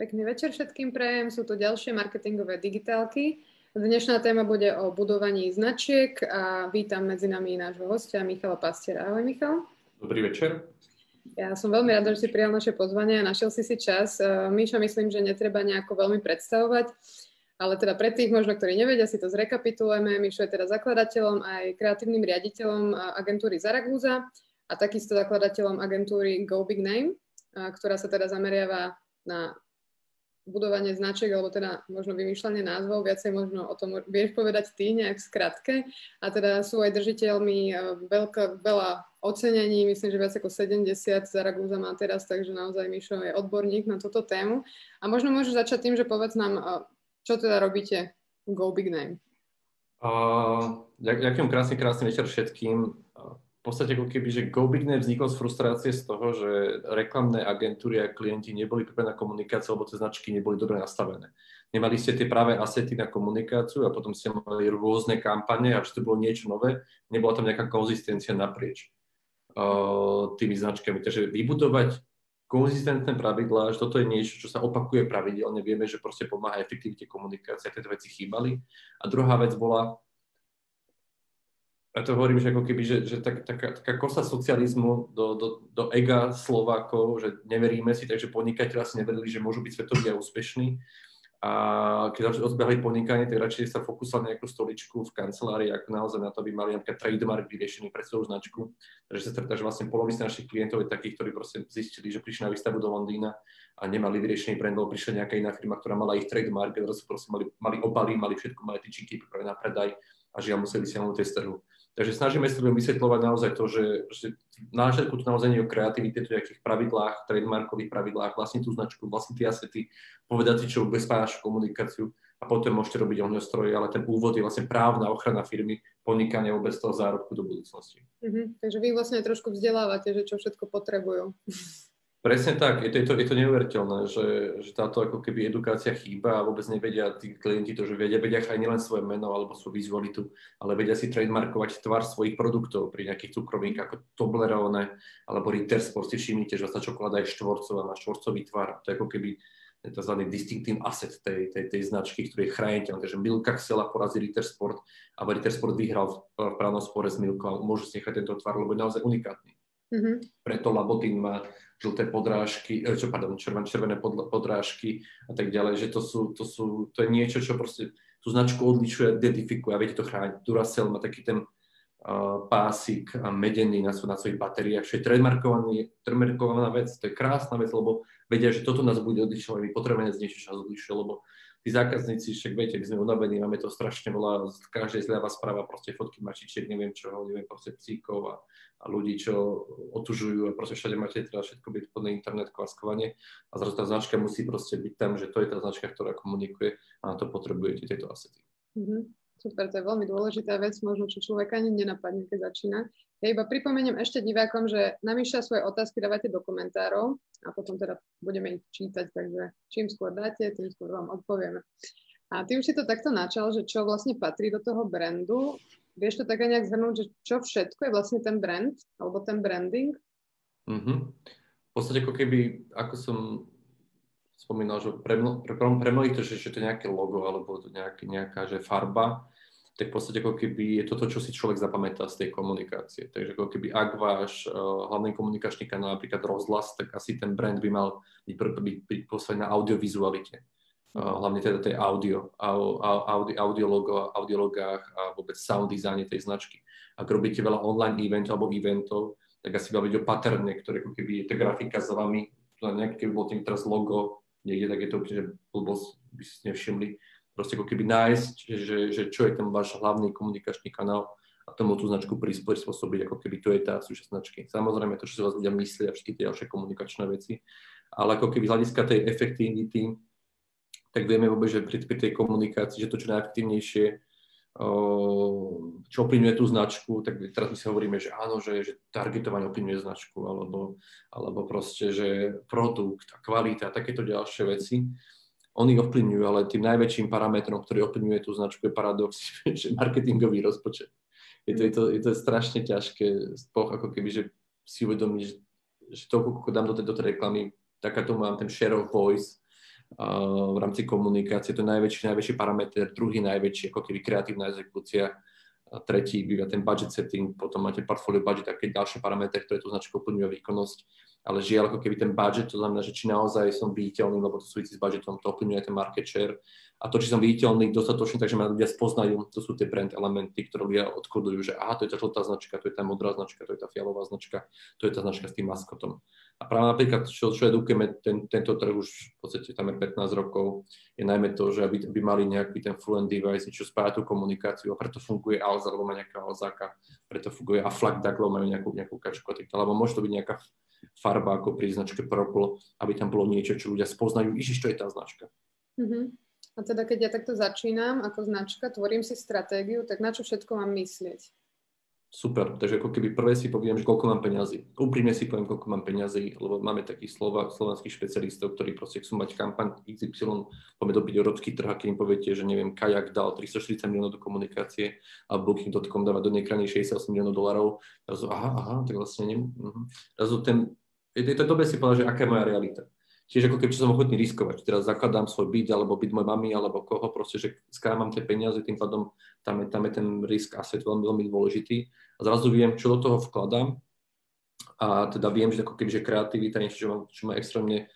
Pekný večer všetkým prajem, sú to ďalšie marketingové digitálky. Dnešná téma bude o budovaní značiek a vítam medzi nami nášho hostia Michala Pastiera. Ahoj Michal. Dobrý večer. Ja som veľmi rada, že si prijal naše pozvanie a našiel si si čas. E, Míša, myslím, že netreba nejako veľmi predstavovať, ale teda pre tých možno, ktorí nevedia, si to zrekapitulujeme. Míšo je teda zakladateľom aj kreatívnym riaditeľom agentúry Zaragoza a takisto zakladateľom agentúry Go Big Name, ktorá sa teda zameriava na budovanie značiek, alebo teda možno vymýšľanie názvov, viacej možno o tom vieš povedať ty nejak skratke. A teda sú aj držiteľmi e, veľká, veľa ocenení, myslím, že viac ako 70 Zaragoza má teraz, takže naozaj Mišo je odborník na túto tému. A možno môžeš začať tým, že povedz nám, e, čo teda robíte Go Big Name. Uh, ďakujem krásny, krásny večer všetkým v podstate ako keby, že GoBigNet vznikol z frustrácie z toho, že reklamné agentúry a klienti neboli pripravené na komunikáciu, lebo tie značky neboli dobre nastavené. Nemali ste tie práve asety na komunikáciu a potom ste mali rôzne kampane a to bolo niečo nové, nebola tam nejaká konzistencia naprieč uh, tými značkami. Takže vybudovať konzistentné pravidlá, že toto je niečo, čo sa opakuje pravidelne, vieme, že proste pomáha efektivite komunikácie, tieto veci chýbali. A druhá vec bola, ja to hovorím, že ako keby, že, že tak, taká, taká kosa socializmu do, do, do ega Slovákov, že neveríme si, takže podnikateľa si neverili, že môžu byť svetoví a úspešní. A keď odbehli podnikanie, tak radšej sa fokusovali na nejakú stoličku v kancelárii, ako naozaj na to, aby mali napríklad trademark vyriešený pre svoju značku. Takže sa stretá, že vlastne polovica našich klientov je takých, ktorí proste zistili, že prišli na výstavu do Londýna a nemali vyriešený brand, lebo prišla nejaká iná firma, ktorá mala ich trademark, a zrazu proste mali, mali obaly, mali všetko, mali tyčinky pripravené na predaj a žiaľ museli si z trhu. Takže snažíme sa ľuďom vysvetľovať naozaj to, že, že na začiatku to naozaj nie o kreativite, to nejakých pravidlách, trademarkových pravidlách, vlastne tú značku, vlastne tie asety, povedať si, čo bezpáš komunikáciu a potom môžete robiť ohňostroje, ale ten úvod je vlastne právna ochrana firmy, podnikania vôbec toho zárobku do budúcnosti. Mm-hmm. Takže vy vlastne trošku vzdelávate, že čo všetko potrebujú. Presne tak, je to, je to, je to neuveriteľné, že, že táto ako keby edukácia chýba a vôbec nevedia tí klienti to, že vedia, vedia aj nielen svoje meno alebo svoju vizualitu, ale vedia si trademarkovať tvar svojich produktov pri nejakých cukrovinkách ako Toblerone alebo Ritter Sport, si všimnite, že tá čokoláda je štvorcová, má štvorcový tvar, to je ako keby tzv. distinctívny asset tej, tej, tej značky, ktorý je chrániteľný. Takže Milka chcela poraziť Ritter Sport a Ritter Sport vyhral v, v právnom spore s Milkou a môžu si nechať tento tvar, lebo je naozaj unikátny. Mm-hmm. Preto Labotin má žlté podrážky, eh, čo, pardon, červené, červené podrážky a tak ďalej, že to, sú, to, sú, to je niečo, čo proste tú značku odlišuje, identifikuje a viete to chrániť. Duracell má taký ten pásik a medený na, na svojich batériách, čo je trademarkovaná vec, to je krásna vec, lebo vedia, že toto nás bude odlišovať, my potrebujeme niečo, čo nás lebo tí zákazníci, však viete, my sme unavení, máme to strašne veľa, z každej zľava správa proste fotky mačičiek, neviem čo, neviem proste psíkov a, a ľudí, čo otužujú a proste všade máte teda všetko byť plné internet kvaskovanie a zrazu tá značka musí proste byť tam, že to je tá značka, ktorá komunikuje a na to potrebujete tieto asety. Mm-hmm. Super, to je veľmi dôležitá vec, možno čo človeka ani nenapadne, keď začína. Ja iba pripomeniem ešte divákom, že namýšľa svoje otázky dávate do komentárov a potom teda budeme ich čítať, takže čím skôr dáte, tým skôr vám odpovieme. A ty už si to takto načal, že čo vlastne patrí do toho brandu. Vieš to také nejak zhrnúť, že čo všetko je vlastne ten brand alebo ten branding? Mm-hmm. V podstate ako keby, ako som spomínal, že pre, pre, pre mnohých to, že, že to je nejaké logo alebo to nejaký, nejaká že farba, tak v podstate ako keby je toto, čo si človek zapamätá z tej komunikácie. Takže ako keby ak váš uh, hlavný komunikačný kanál napríklad rozhlas, tak asi ten brand by mal byť, byť, byť postavený na audiovizualite. Uh, hlavne teda tej audio, audio, audio logo, audiologách a vôbec sound design tej značky. Ak robíte veľa online eventov alebo eventov, tak asi baviť o patterne, ktoré ako keby je tá grafika za vami, nejaké keby bol tým teraz logo niekde, tak je to úplne blbosť, by si nevšimli proste ako keby nájsť, že, že čo je ten váš hlavný komunikačný kanál a tomu tú značku prispôsobiť, ako keby to je tá súčasť značky. Samozrejme to, čo si vás ľudia myslia všetky tie ďalšie komunikačné veci, ale ako keby z hľadiska tej efektivity, tak vieme vôbec, že pri, pri tej komunikácii, že to čo najefektívnejšie, čo ovplyvňuje tú značku, tak teraz my si hovoríme, že áno, že, že targetovanie ovplyvňuje značku, alebo, alebo proste, že produkt a kvalita a takéto ďalšie veci oni ovplyvňujú, ale tým najväčším parametrom, ktorý ovplyvňuje tú značku je paradox, že marketingový rozpočet. Je to, je to, je to strašne ťažké, ako keby, že si uvedomíš, že, že to, ako dám do tej, do tej reklamy, taká to mám ten share of voice, v rámci komunikácie. To je najväčší, najväčší parameter, druhý najväčší, ako keby kreatívna exekúcia, tretí býva ten budget setting, potom máte portfolio budget keď ďalšie parametre, ktoré tú značku plňujú výkonnosť ale žiaľ, ako keby ten budget, to znamená, že či naozaj som viditeľný, lebo to súvisí s budgetom, to ovplyvňuje ten market share a to, či som viditeľný dostatočne, takže ma ľudia spoznajú, to sú tie brand elementy, ktoré ľudia odkodujú, že aha, to je tá žltá značka, to je tá modrá značka, to je tá fialová značka, to je tá značka s tým maskotom. A práve napríklad, čo, čo edukujeme ten, tento trh už v podstate tam je 15 rokov, je najmä to, že aby, aby mali nejaký ten fluent device, čo spája tú komunikáciu a preto funguje Alza, alebo má nejaká Alzáka, preto funguje Aflak, lebo majú nejakú, nejakú kačku a tak alebo môže to byť nejaká farba ako pri značke Purple, aby tam bolo niečo, čo ľudia spoznajú, išiš, čo je tá značka. Uh-huh. A teda keď ja takto začínam ako značka, tvorím si stratégiu, tak na čo všetko mám myslieť? Super, takže ako keby prvé si poviem, že koľko mám peňazí. Úprimne si poviem, koľko mám peňazí, lebo máme takých slova, slovenských špecialistov, ktorí proste chcú mať kampaň XY, poďme dobiť európsky trh, a keď im poviete, že neviem, Kajak dal 340 miliónov do komunikácie a Booking.com dáva do nejkrany 68 miliónov dolarov, zrazu aha, aha, tak vlastne nem, uh-huh. zrazu ten, je, je to dobre si povedať, že aká je moja realita tiež ako keby som ochotný riskovať. Teraz zakladám svoj byt, alebo byt mojej mamy, alebo koho, proste, že skrámam tie peniaze, tým pádom tam je, tam je ten risk asset veľmi, veľmi dôležitý. A zrazu viem, čo do toho vkladám. A teda viem, že ako keby, že kreativita niečo, čo ma, čo ma extrémne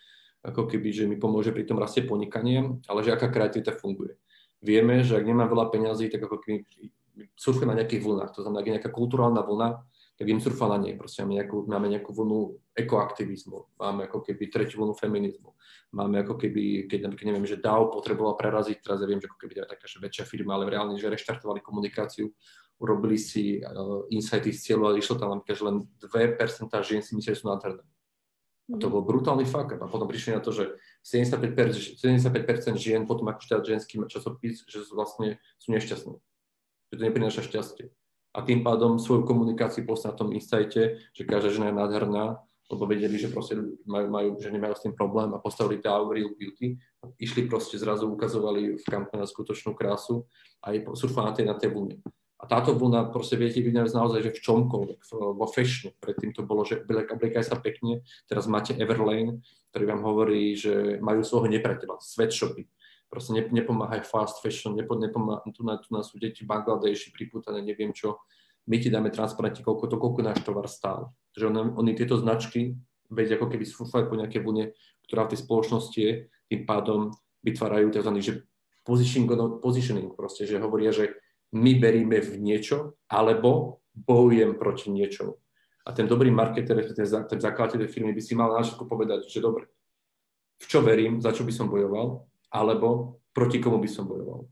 ako keby, že mi pomôže pri tom rastie podnikanie, ale že aká kreativita funguje. Vieme, že ak nemám veľa peňazí, tak ako keby surfujem na nejakých vlnách. To znamená, ak je nejaká kulturálna vlna, tak im surfa na nej. Proste máme nejakú, máme nejakú vlnu ekoaktivizmu, máme ako keby tretiu vlnu feminizmu, máme ako keby, keď napríklad neviem, že DAO potreboval preraziť, teraz ja viem, že ako keby je taká že väčšia firma, ale reálne, že reštartovali komunikáciu, urobili si uh, insighty z cieľu a išlo tam napríklad, že len 2% žien si mysleli, že sú nádherné. A to mhm. bol brutálny fakt. A potom prišli na to, že 75%, 75% žien potom ako štát ženský časopis, že vlastne sú nešťastné. Že to neprináša šťastie a tým pádom svoju komunikáciu poslať na tom insighte, že každá žena je nádherná, lebo vedeli, že proste majú, majú, že nemajú s tým problém a postavili tá Real Beauty. Išli proste zrazu, ukazovali v kampani skutočnú krásu a je na tej, na tej vlne. A táto vlna proste viete vidieť naozaj, že v čomkoľvek, vo fashion. Predtým to bolo, že obliekaj sa pekne, teraz máte Everlane, ktorý vám hovorí, že majú svojho nepriateľa, sweatshopy proste ne, nepomáhaj fast fashion, nepo, nepomáha, tu, na, tu nás sú deti v Bangladeši priputané, neviem čo, my ti dáme transparentne, koľko to, koľko náš tovar stál. Takže on, oni tieto značky vedia ako keby surfovať po nejaké vlne, ktorá v tej spoločnosti je, tým pádom vytvárajú tzv. že positioning, positioning proste, že hovoria, že my veríme v niečo, alebo bojujem proti niečomu. A ten dobrý marketer, ten, ten zakladateľ firmy by si mal na povedať, že dobre, v čo verím, za čo by som bojoval alebo proti komu by som bojoval.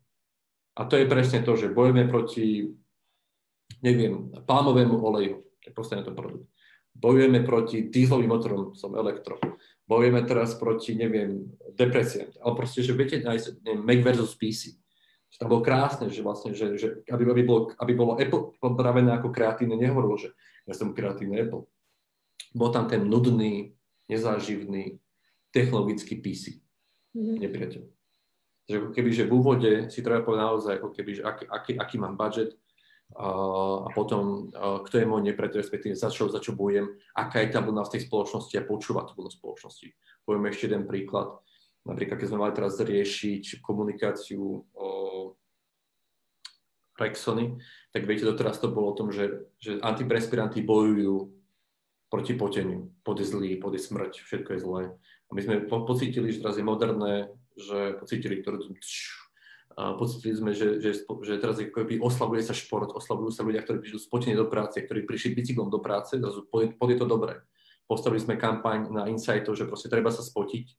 A to je presne to, že bojujeme proti, neviem, palmovému oleju, to je posledný to produkt. Bojujeme proti dízlovým motorom, som elektro. Bojujeme teraz proti, neviem, depresiám. Ale proste, že viete nájsť, neviem, Mac versus PC. Že tam bolo krásne, že vlastne, že, že aby, aby, bolo, aby bolo Apple popravené ako kreatívne, nehovorilo, že ja som kreatívny Apple. Bol tam ten nudný, nezáživný, technologický PC mm-hmm. nepriateľ. Takže ako keby, že v úvode si treba povedať naozaj, ako keby, že aký, aký, aký mám budget uh, a potom uh, kto je môj nepriateľ, respektíve za čo, za čo bojujem, aká je tá vlna v tej spoločnosti a počúvať tú vlnu spoločnosti. Poviem ešte jeden príklad. Napríklad, keď sme mali teraz riešiť komunikáciu o Rexony, tak viete, doteraz to bolo o tom, že, že antiprespiranty bojujú proti poteniu. Pod je zlý, pod je smrť, všetko je zlé. A my sme po- pocítili, že teraz je moderné, že pocítili, ktoré a pocítili sme, že, že, že teraz je, keby oslavuje sa šport, oslavujú sa ľudia, ktorí prišli spotení do práce, ktorí prišli bicyklom do práce, zrazu pod je to dobré. Postavili sme kampaň na Insightov, že proste treba sa spotiť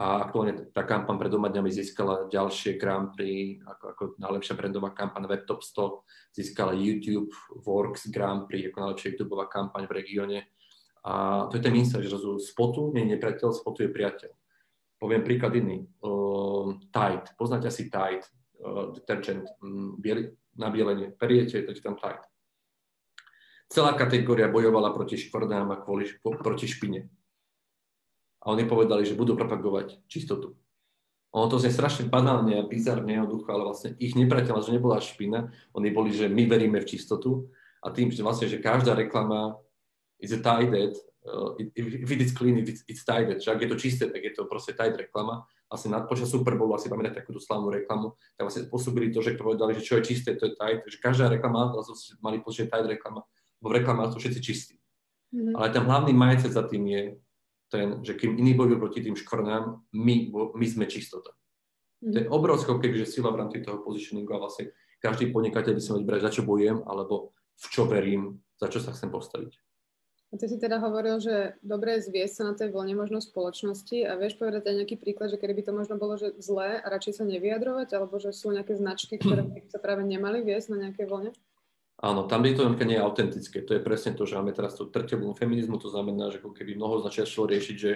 a aktuálne tá kampaň pred doma dňami získala ďalšie Grand Prix, ako, ako najlepšia brandová kampaň Web Top 100, získala YouTube Works Grand Prix ako najlepšia YouTube kampaň v regióne a to je ten insight, že zrazu spotu nie je nepriateľ, spotu je priateľ. Poviem príklad iný. Uh, Tide. Poznáte asi Tide, uh, detergent, um, bieli, na bielenie. Periete, je tam Tide. Celá kategória bojovala proti škvrdám a kvôli, proti špine. A oni povedali, že budú propagovať čistotu. Ono to znie strašne banálne a bizarne jednoducho, ale vlastne ich nepriateľ, že nebola špina, oni boli, že my veríme v čistotu a tým, že vlastne, že každá reklama is a tied uh, if it is clean, if it's, it's tied, že ak je to čisté, tak je to proste tied reklama. asi počas Super Bowlu, asi pamätáte takúto slavnú reklamu, tak vlastne spôsobili to, že povedali, že čo je čisté, to je Tide, takže každá reklama, mali pocit, že Tide reklama, bo v reklamách sú všetci čistí. Mm-hmm. Ale ten hlavný mindset za tým je ten, že kým iní bojujú proti tým škvrnám, my, my sme čistota. Mm-hmm. To je mhm. obrovská kebyže sila v rámci toho positioningu a vlastne každý podnikateľ by sa mať brať, za čo bojujem, alebo v čo verím, za čo sa chcem postaviť. A ty si teda hovoril, že dobre je zviesť sa na tej vlne možno spoločnosti a vieš povedať aj nejaký príklad, že kedy by to možno bolo že zlé a radšej sa nevyjadrovať, alebo že sú nejaké značky, ktoré by sa práve nemali viesť na nejaké vlne? Áno, tam by to nie je autentické. To je presne to, že máme teraz tú trťovú feminizmu, to znamená, že ako keby mnoho značia šlo riešiť, že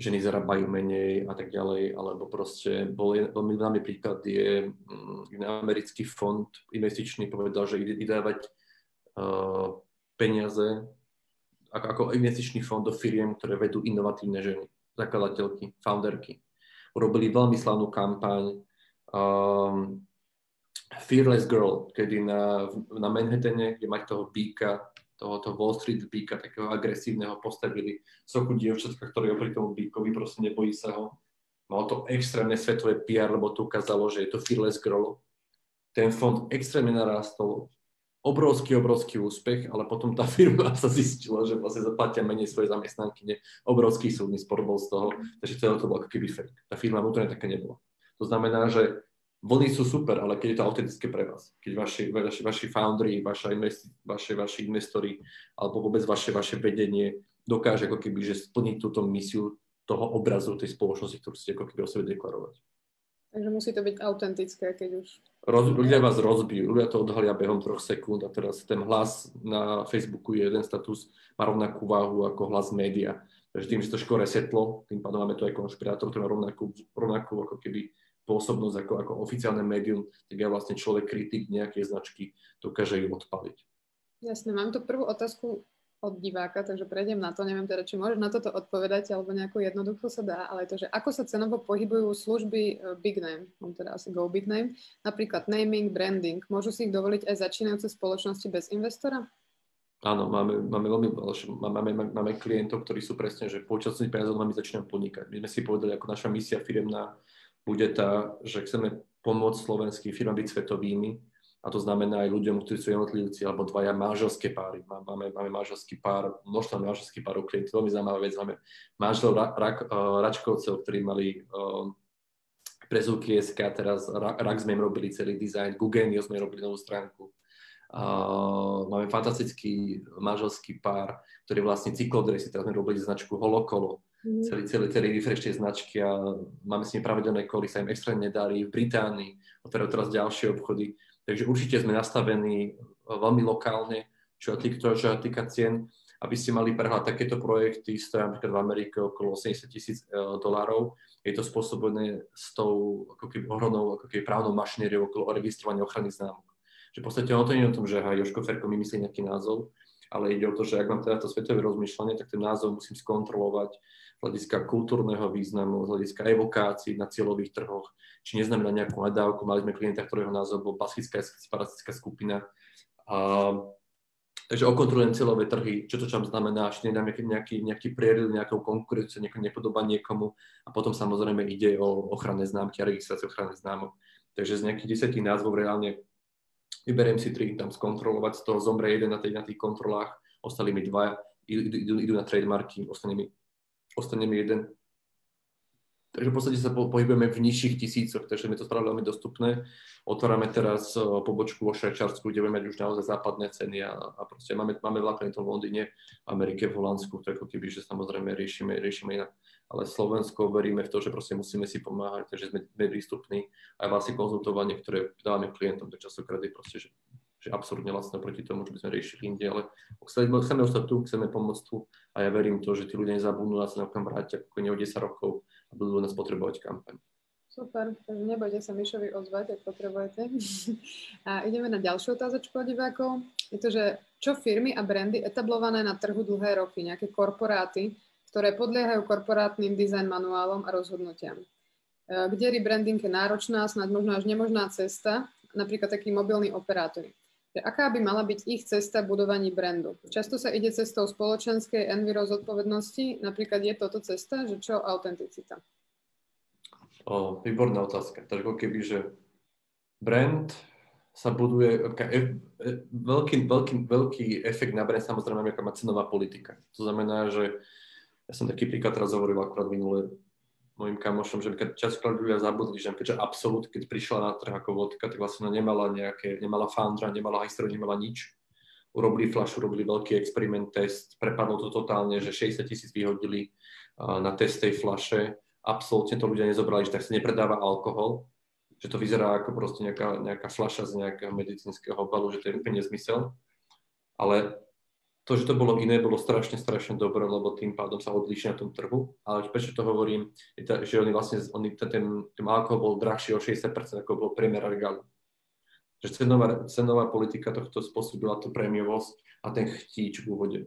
ženy zarábajú menej a tak ďalej, alebo proste bol veľmi známy príklad je um, americký fond investičný povedal, že ide, ide uh, peniaze ako, ako investičný fond do firiem, ktoré vedú inovatívne ženy, zakladateľky, founderky. Urobili veľmi slavnú kampaň um, Fearless Girl, kedy na, na Manhattane, kde mať toho býka, tohoto Wall Street býka, takého agresívneho, postavili sochu dievčatka, ktorý oproti tomu býkovi proste nebojí sa ho. Malo to extrémne svetové PR, lebo to ukázalo, že je to Fearless Girl. Ten fond extrémne narástol, obrovský, obrovský úspech, ale potom tá firma sa zistila, že vlastne zaplatia menej svoje zamestnanky. Obrovský súdny spor bol z toho, takže to, to bolo ako keby fake. Tá firma vnútorne také nebola. To znamená, že vlny sú super, ale keď je to autentické pre vás, keď vaši, vaši, vaši foundry, vaša investi, vaše, vaši investori alebo vôbec vaše, vaše vedenie dokáže ako keby že splniť túto misiu toho obrazu tej spoločnosti, ktorú ste ako keby o sebe deklarovať. Takže musí to byť autentické, keď už... Roz, ľudia vás rozbijú, ľudia to odhalia behom troch sekúnd a teraz ten hlas na Facebooku je jeden status, má rovnakú váhu ako hlas média. Takže tým, že to škore setlo, tým pádom máme to aj konšpirátor, ktorý má rovnakú, rovnakú ako keby pôsobnosť ako, ako oficiálne médium, tak ja vlastne človek kritik nejakej značky dokáže ju odpaliť. Jasne, mám tu prvú otázku od diváka, takže prejdem na to. Neviem teda, či môžeš na toto odpovedať, alebo nejako jednoducho sa dá, ale to, že ako sa cenovo pohybujú služby e, Big Name, mám teda asi Go Big Name, napríklad naming, branding, môžu si ich dovoliť aj začínajúce spoločnosti bez investora? Áno, máme, máme veľmi máme, máme, klientov, ktorí sú presne, že počasných peniazov my začíname podnikať. My sme si povedali, ako naša misia firemná bude tá, že chceme pomôcť slovenským firmám byť svetovými, a to znamená aj ľuďom, ktorí sú jednotlivci alebo dvaja manželské páry. Máme, máme manželský pár, množstvo manželských párov klientov, veľmi zaujímavá vec. Máme manželov ra, ra, uh, Račkovcov, ktorí mali uh, prezúky SK, teraz RAK sme im robili celý dizajn, Google sme robili novú stránku. Uh, máme fantastický manželský pár, ktorý vlastne cyklodresy, teraz sme robili značku Holokolo, mm. celý, celý, celý refresh tej značky a máme s nimi pravidelné koly, sa im extrémne darí v Británii, otvárajú teraz ďalšie obchody Takže určite sme nastavení eh, veľmi lokálne, čo sa týka, cien, aby ste mali prehľad takéto projekty, stojí napríklad v Amerike okolo 80 tisíc eh, dolárov. Je to spôsobené s tou ako keby ohromnou ako keby právnou mašinériou okolo registrovania ochrany známok. Že v podstate ono to nie je o tom, že Joško Ferko vymyslí nejaký názov, ale ide o to, že ak mám teda to svetové rozmýšľanie, tak ten názov musím skontrolovať z hľadiska kultúrneho významu, z hľadiska evokácií na cieľových trhoch, či neznamená nejakú nadávku. Mali sme klienta, ktorého názov bol Baskická separatistická skupina. A, takže okontrolujem cieľové trhy, čo to tam znamená, či nedám nejaký, nejaký, prieril, nejakou konkurenciu, nejakú nepodobá niekomu a potom samozrejme ide o ochranné známky a registráciu ochranných známok. Takže z nejakých desetých názvov reálne vyberiem si tri, tam skontrolovať, z toho zomre jeden na, tej, na tých kontrolách, ostali mi dva, idú, idú, idú na trademarky, ostane mi, ostane mi jeden Takže v podstate sa pohybujeme v nižších tisícoch, takže my to spravili veľmi dostupné. Otvárame teraz e, pobočku vo Švajčiarsku, kde budeme mať už naozaj západné ceny a, a proste máme, máme veľa klientov v Londýne, Amerike, v Holandsku, to ako keby, že samozrejme riešime, riešime inak. Ale Slovensko veríme v to, že proste musíme si pomáhať, takže sme, sme prístupní. Aj vlastne konzultovanie, ktoré dávame klientom, to častokrát je proste, že že absurdne lacné proti tomu, čo by sme riešili inde, ale chceme, ostať tu, chceme pomôcť tu a ja verím to, že tí ľudia nezabudnú na sa nám vrátia ako o 10 rokov a budú nás potrebovať kampaň. Super, nebojte sa Mišovi ozvať, ak potrebujete. A ideme na ďalšiu otázočku od divákov. Je to, že čo firmy a brandy etablované na trhu dlhé roky, nejaké korporáty, ktoré podliehajú korporátnym design manuálom a rozhodnutiam. E, kde rebranding je náročná, snad možno až nemožná cesta, napríklad takí mobilní operátori aká by mala byť ich cesta budovaní brandu. Často sa ide cestou spoločenskej enviro zodpovednosti, napríklad je toto cesta, že čo autenticita? O, výborná otázka. Takže ako keby, že brand sa buduje, e, veľký, veľký, veľký efekt na brand samozrejme, má cenová politika. To znamená, že ja som taký príklad teraz hovoril akurát minule mojim kamošom, že častokrát ľudia zabudli, že keďže Absolut, keď prišla na trh ako vodka, tak vlastne nemala nejaké, nemala foundra, nemala históriu, nemala nič. Urobili flash, urobili veľký experiment test, prepadlo to totálne, že 60 tisíc vyhodili na test tej flaše. Absolutne to ľudia nezobrali, že tak sa nepredáva alkohol, že to vyzerá ako proste nejaká, nejaká flaša z nejakého medicínskeho obalu, že to je úplne nezmysel. Ale to, že to bolo iné, bolo strašne, strašne dobré, lebo tým pádom sa odlíši na tom trhu. Ale prečo to hovorím, je to, že oni vlastne, oni, ten, ten alkohol bol drahší o 60%, ako bol priemer regálu. Že cenová, cenová politika tohto spôsobila tú prémiovosť a ten chtíč v úvode.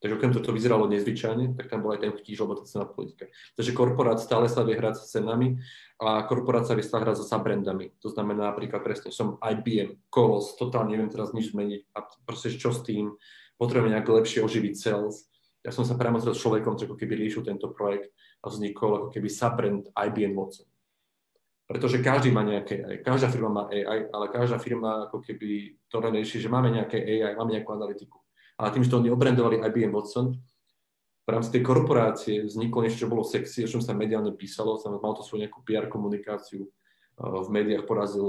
Takže okrem toho to vyzeralo nezvyčajne, tak tam bol aj ten chtíč, lebo to cenová politika. Takže korporát stále sa vie hrať s cenami a korporát sa vie stále hrať so brandami. To znamená napríklad presne, som IBM, Kolos, totálne neviem teraz nič zmeniť a proste čo s tým, potrebujeme nejak lepšie oživiť sales. Ja som sa priamo s človekom, ktorý ako keby riešil tento projekt a vznikol ako keby subbrand IBM Watson. Pretože každý má nejaké každá firma má AI, ale každá firma ako keby to rieši, že máme nejaké AI, máme nejakú analytiku. Ale tým, že to oni obrandovali IBM Watson, v rámci tej korporácie vzniklo niečo, čo bolo sexy, o čom sa mediálne písalo, sa mal to svoju nejakú PR komunikáciu, v médiách porazil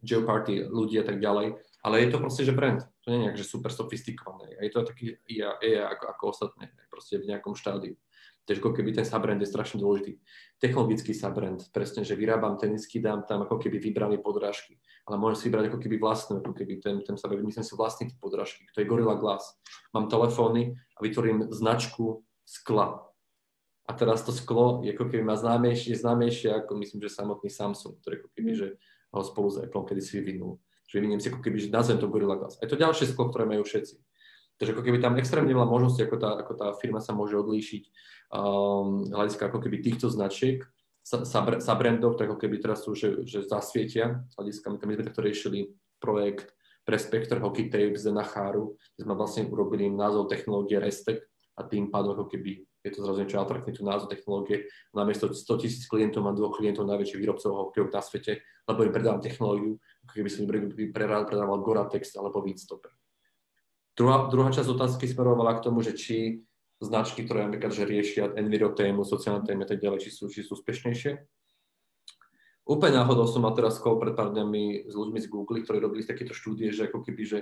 Geoparty ľudí a tak ďalej. Ale je to proste, že brand. To nie je nejak, že super sofistikované. A je to taký ja, ako, ako ostatné, proste v nejakom štádiu. Takže ako keby ten subbrand je strašne dôležitý. Technologický subbrand, presne, že vyrábam tenisky, dám tam ako keby vybrané podrážky. Ale môžem si vybrať ako keby vlastnú, ako keby ten, ten subbrand, myslím si vlastný typ podrážky, to je Gorilla Glass. Mám telefóny a vytvorím značku skla. A teraz to sklo je ako keby má známejšie, známejšie ako myslím, že samotný Samsung, ktorý ako keby, mm. že ho spolu s Apple kedy si vyvinul že vyviniem si ako keby, že nazvem to Gorilla Glass. A je to ďalšie sklo, ktoré majú všetci. Takže ako keby tam extrémne veľa možností, ako tá, ako tá firma sa môže odlíšiť um, hľadiska ako keby týchto značiek, sa, sa, sa brandov, tak ako keby teraz sú, že, že zasvietia, hľadiska, my, my sme takto riešili projekt pre Spectre Hockey Tape z Nacháru, kde sme vlastne urobili názov technológie Restek a tým pádom ako keby je to zrazu niečo atraktívne, tú názov technológie. Namiesto 100 tisíc klientov mám dvoch klientov najväčších výrobcov hokejov na svete, lebo im predávam technológiu, ako keby som im predával Goratex alebo Windstopper. Druhá, druhá časť otázky smerovala k tomu, že či značky, ktoré napríklad že riešia enviro tému, sociálne témy a tak ďalej, či sú, či sú úspešnejšie. Úplne náhodou som mal teraz call pred pár dňami s ľuďmi z Google, ktorí robili takéto štúdie, že ako keby, že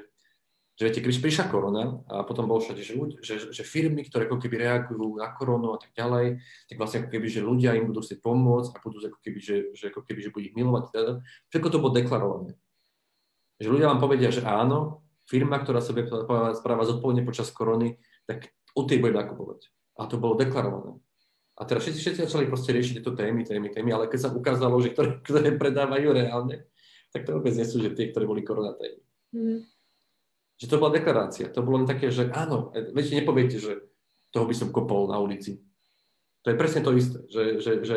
že viete, keď prišla korona a potom bol všade, že, že, že firmy, ktoré ako keby reagujú na koronu a tak ďalej, tak vlastne ako keby, že ľudia im budú chcieť pomôcť a budú ako keby, že, že, ako keby, že budú ich milovať. Teda. Všetko to bolo deklarované. Že ľudia vám povedia, že áno, firma, ktorá sa bude správať zodpovedne počas korony, tak od tej bude nakupovať. A to bolo deklarované. A teraz všetci, všetci začali proste riešiť tieto témy, témy, témy, ale keď sa ukázalo, že ktoré, ktoré predávajú reálne, tak to vôbec nie sú, že tie, ktoré boli korona témy. Mm že to bola deklarácia. To bolo len také, že áno, viete, nepoviete, že toho by som kopol na ulici. To je presne to isté, že, že, že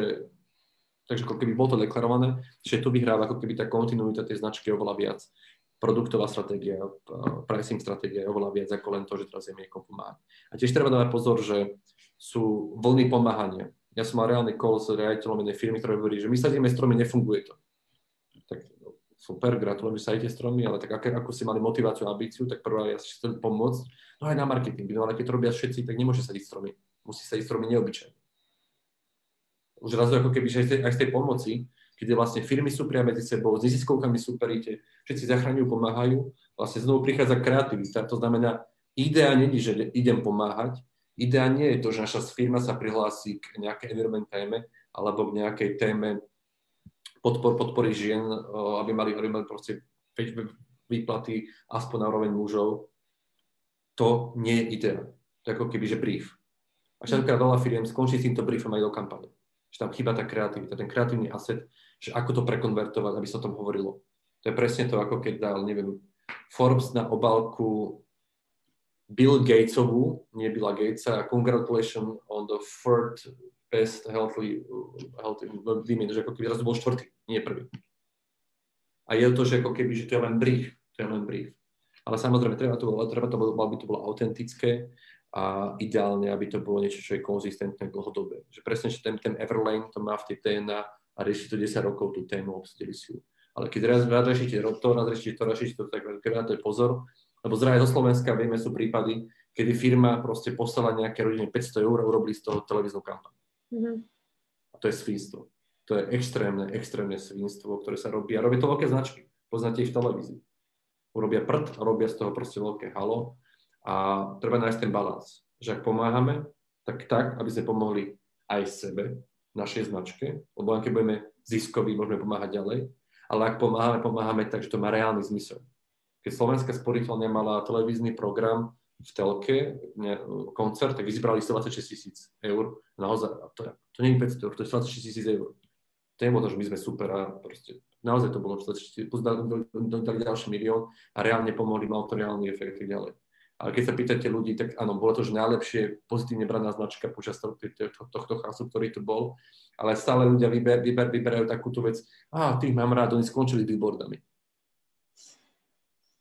takže ako keby bolo to deklarované, že tu vyhráva ako keby tá kontinuita tej značky oveľa viac. Produktová stratégia, pricing stratégia je oveľa viac ako len to, že teraz je niekomu pomáhať. A tiež treba dávať pozor, že sú vlny pomáhania. Ja som mal reálny call s riaditeľom jednej firmy, ktorá hovorí, že my sadíme stromy, nefunguje to super, gratulujem, že sadíte stromy, ale tak aké, ako si mali motiváciu a ambíciu, tak prvá ja si chcem pomôcť. No aj na marketing, no ale keď to robia všetci, tak nemôže sadiť stromy. Musí sadiť stromy neobyčajne. Už raz ako keby, že aj z tej, aj z tej pomoci, keď vlastne firmy sú priame medzi sebou, s neziskovkami superíte, všetci zachraňujú, pomáhajú, vlastne znovu prichádza kreativita. To znamená, idea je, že idem pomáhať, idea nie je to, že naša firma sa prihlási k nejakej environment téme alebo k nejakej téme podpor, podpory žien, aby mali, aby mali proste výplaty aspoň na úroveň mužov, to nie je idea. To je ako keby, že brief. A všetká veľa firiem skončí s týmto briefom aj do kampane. Že tam chýba tá kreativita, ten kreatívny asset, že ako to prekonvertovať, aby sa o tom hovorilo. To je presne to, ako keď dal, neviem, Forbes na obálku Bill Gatesovú, nie Billa Gatesa, congratulations on the third best healthy, healthy women, že ako keby zrazu bol štvrtý, nie prvý. A je to, že ako keby, že to je len brief, to je len brief. Ale samozrejme, treba to, treba to, aby to bolo autentické, a ideálne, aby to bolo niečo, čo je konzistentné dlhodobé. Že presne, že ten, ten Everlane to má v tej TNA a rieši to 10 rokov tú tému, obsadili si ju. Ale keď raz, raz riešite to, raz riešite to, raz riešite to, tak to je pozor. Lebo zraje zo Slovenska vieme, sú prípady, kedy firma proste poslala nejaké rodine 500 eur a urobili z toho televíznu kampaň. Mm-hmm. A to je svinstvo. To je extrémne, extrémne svinstvo, ktoré sa robí. A robí to veľké značky. Poznáte ich v televízii. Urobia prd a robia z toho proste veľké halo a treba nájsť ten balans, že ak pomáhame, tak tak, aby sme pomohli aj sebe, našej značke, lebo keď budeme ziskoví, môžeme pomáhať ďalej, ale ak pomáhame, pomáhame tak, že to má reálny zmysel. Keď Slovenská sporiteľňa mala televízny program v telke, ne, koncert, tak vyzbrali 126 tisíc eur. Naozaj, to, to nie je 500 eur, to je 26 tisíc eur. To je možno, že my sme super a proste naozaj to bolo 26 tisíc, plus dali, ďalší milión a reálne pomohli, mal to reálny efekt a ďalej. Ale keď sa pýtate ľudí, tak áno, bolo to že najlepšie pozitívne braná značka počas tohto chasu, ktorý tu bol, ale stále ľudia vyber, vyber, vyberajú takúto vec, a tých mám rád, oni skončili billboardami.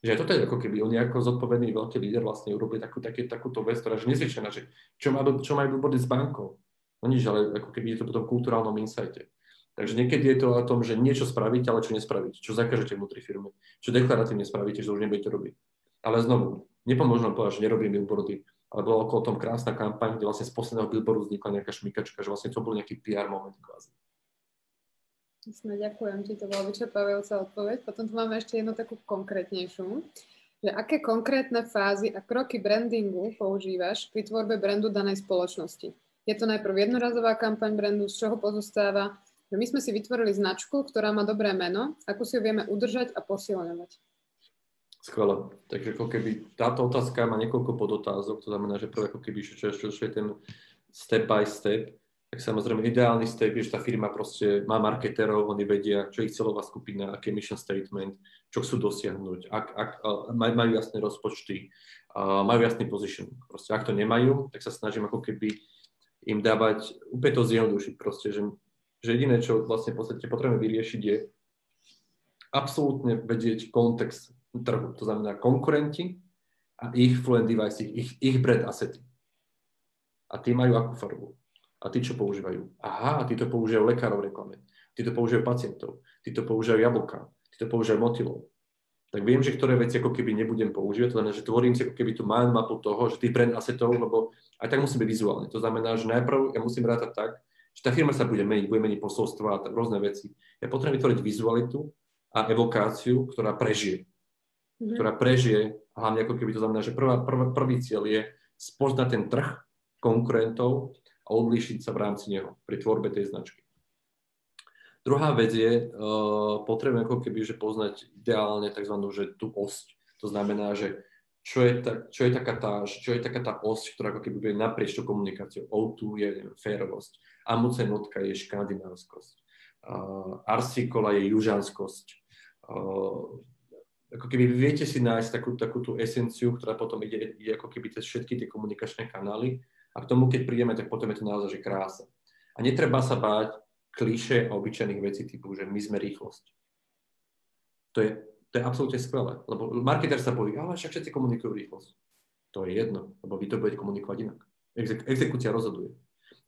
Že toto je ako keby oni ako zodpovedný veľký líder vlastne urobili takú, také, takúto vec, ktorá je nezvyčajná, že čo, má, čo majú billboardy s bankou. No nič, ale ako keby je to potom kulturálnom insajte. Takže niekedy je to o tom, že niečo spravíte, ale čo nespravíte, čo zakažete vnútri firmy, čo deklaratívne spravíte, že už nebudete robiť. Ale znovu, nepomôžem vám povedať, že nerobím billboardy, ale bola okolo tom krásna kampaň, kde vlastne z posledného billboardu vznikla nejaká šmikačka, že vlastne to bol nejaký PR moment kvázi. Jasne, ďakujem ti, to bola vyčerpávajúca odpoveď. Potom tu máme ešte jednu takú konkrétnejšiu, že aké konkrétne fázy a kroky brandingu používaš pri tvorbe brandu danej spoločnosti? Je to najprv jednorazová kampaň brandu, z čoho pozostáva? Že my sme si vytvorili značku, ktorá má dobré meno, ako si ju vieme udržať a posilňovať. Skvelé. Takže ako keby táto otázka má niekoľko podotázok, to znamená, že prvé ako keby, čo, čo, čo je ten step by step, tak samozrejme ideálny step je, že tá firma proste má marketerov, oni vedia, čo ich celová skupina, aký mission statement, čo chcú dosiahnuť, ak, ak, maj, majú jasné rozpočty, majú jasný position. Proste ak to nemajú, tak sa snažím ako keby im dávať, úplne to zjednodušiť proste, že, že jediné, čo vlastne v podstate potrebujeme vyriešiť je absolútne vedieť kontext trhu. To znamená konkurenti a ich fluent device, ich, ich brand assety. A tí majú akú farbu? A tí čo používajú? Aha, tí to používajú lekárov v reklame. Tí to používajú pacientov. Tí to používajú jablka. Tí to používajú motilov. Tak viem, že ktoré veci ako keby nebudem používať, to znamená, že tvorím si ako keby tú mind mapu toho, že tých brand assetov, lebo aj tak musí byť vizuálne. To znamená, že najprv ja musím rátať tak, že tá firma sa bude meniť, bude meniť posolstva a rôzne veci. Ja potrebujem vytvoriť vizualitu a evokáciu, ktorá prežije mm-hmm. ktorá prežije, hlavne ako keby to znamená, že prvá, prv, prvý cieľ je spoznať ten trh konkurentov a odlíšiť sa v rámci neho pri tvorbe tej značky. Druhá vec je, uh, potrebujeme ako keby že poznať ideálne tzv. Že tú osť. To znamená, že čo je, ta, čo je taká tá, čo je taká tá osť, ktorá ako keby bude naprieč tú komunikáciou. O2 je neviem, férovosť, notka je škandinávskosť, uh, Arsikola je južanskosť, uh, ako keby viete si nájsť takú, takú tú esenciu, ktorá potom ide, ide ako keby cez všetky tie komunikačné kanály a k tomu, keď prídeme, tak potom je to naozaj že krása. A netreba sa báť kliše a obyčajných vecí typu, že my sme rýchlosť. To je, to je absolútne skvelé, lebo marketer sa povie, ale však všetci komunikujú rýchlosť. To je jedno, lebo vy to budete komunikovať inak. Exek- exekúcia rozhoduje.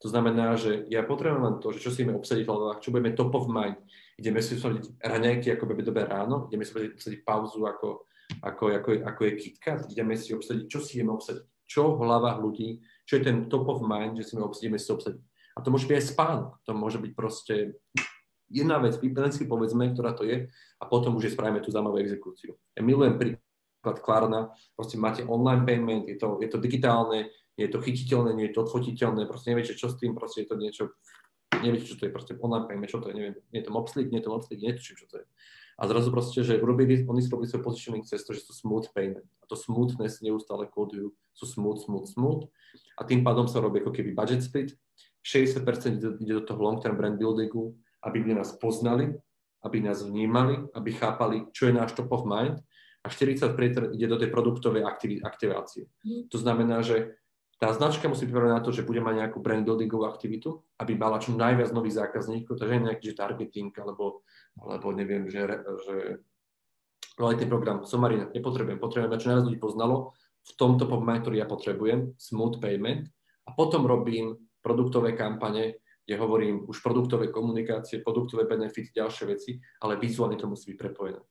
To znamená, že ja potrebujem len to, že čo si ideme obsadiť v hlavách, čo budeme top of mind. Ideme si obsadiť raňajky, ako bude dobre ráno, ideme si obsadiť pauzu, ako, ako, ako, ako je KitKat, ideme si obsadiť, čo si ideme obsadiť, čo v hlavách ľudí, čo je ten top of mind, že si my obsadíme si obsadiť. A to môže byť aj spánok, to môže byť proste jedna vec, len povedzme, ktorá to je, a potom už je spravíme tú zaujímavú exekúciu. Ja milujem príklad Klarna, proste máte online payment, je to, je to digitálne, je to chytiteľné, nie je to odfotiteľné, proste neviete, čo s tým, proste je to niečo, neviete, čo to je, proste online payment, čo to je, neviem, nie je to mobsleep, nie je to mobsleep, netuším, čo to je. A zrazu proste, že urobili, oni si robili svoj positioning cez to, že sú smooth payment. A to smoothness neustále kódujú, sú smooth, smooth, smooth. A tým pádom sa robí ako keby budget split. 60% ide, do toho long term brand buildingu, aby nás poznali, aby nás vnímali, aby chápali, čo je náš top of mind a 40% ide do tej produktovej aktivácie. Mm. To znamená, že tá značka musí pripravená na to, že bude mať nejakú brand buildingovú aktivitu, aby mala čo najviac nových zákazníkov, takže nejaký že targeting, alebo, alebo neviem, že, že kvalitný program, somarina, nepotrebujem, potrebujem, aby čo najviac ľudí poznalo, v tomto pomáha, ktorý ja potrebujem, smooth payment, a potom robím produktové kampane, kde hovorím už produktové komunikácie, produktové benefity, ďalšie veci, ale vizuálne to musí byť prepojené.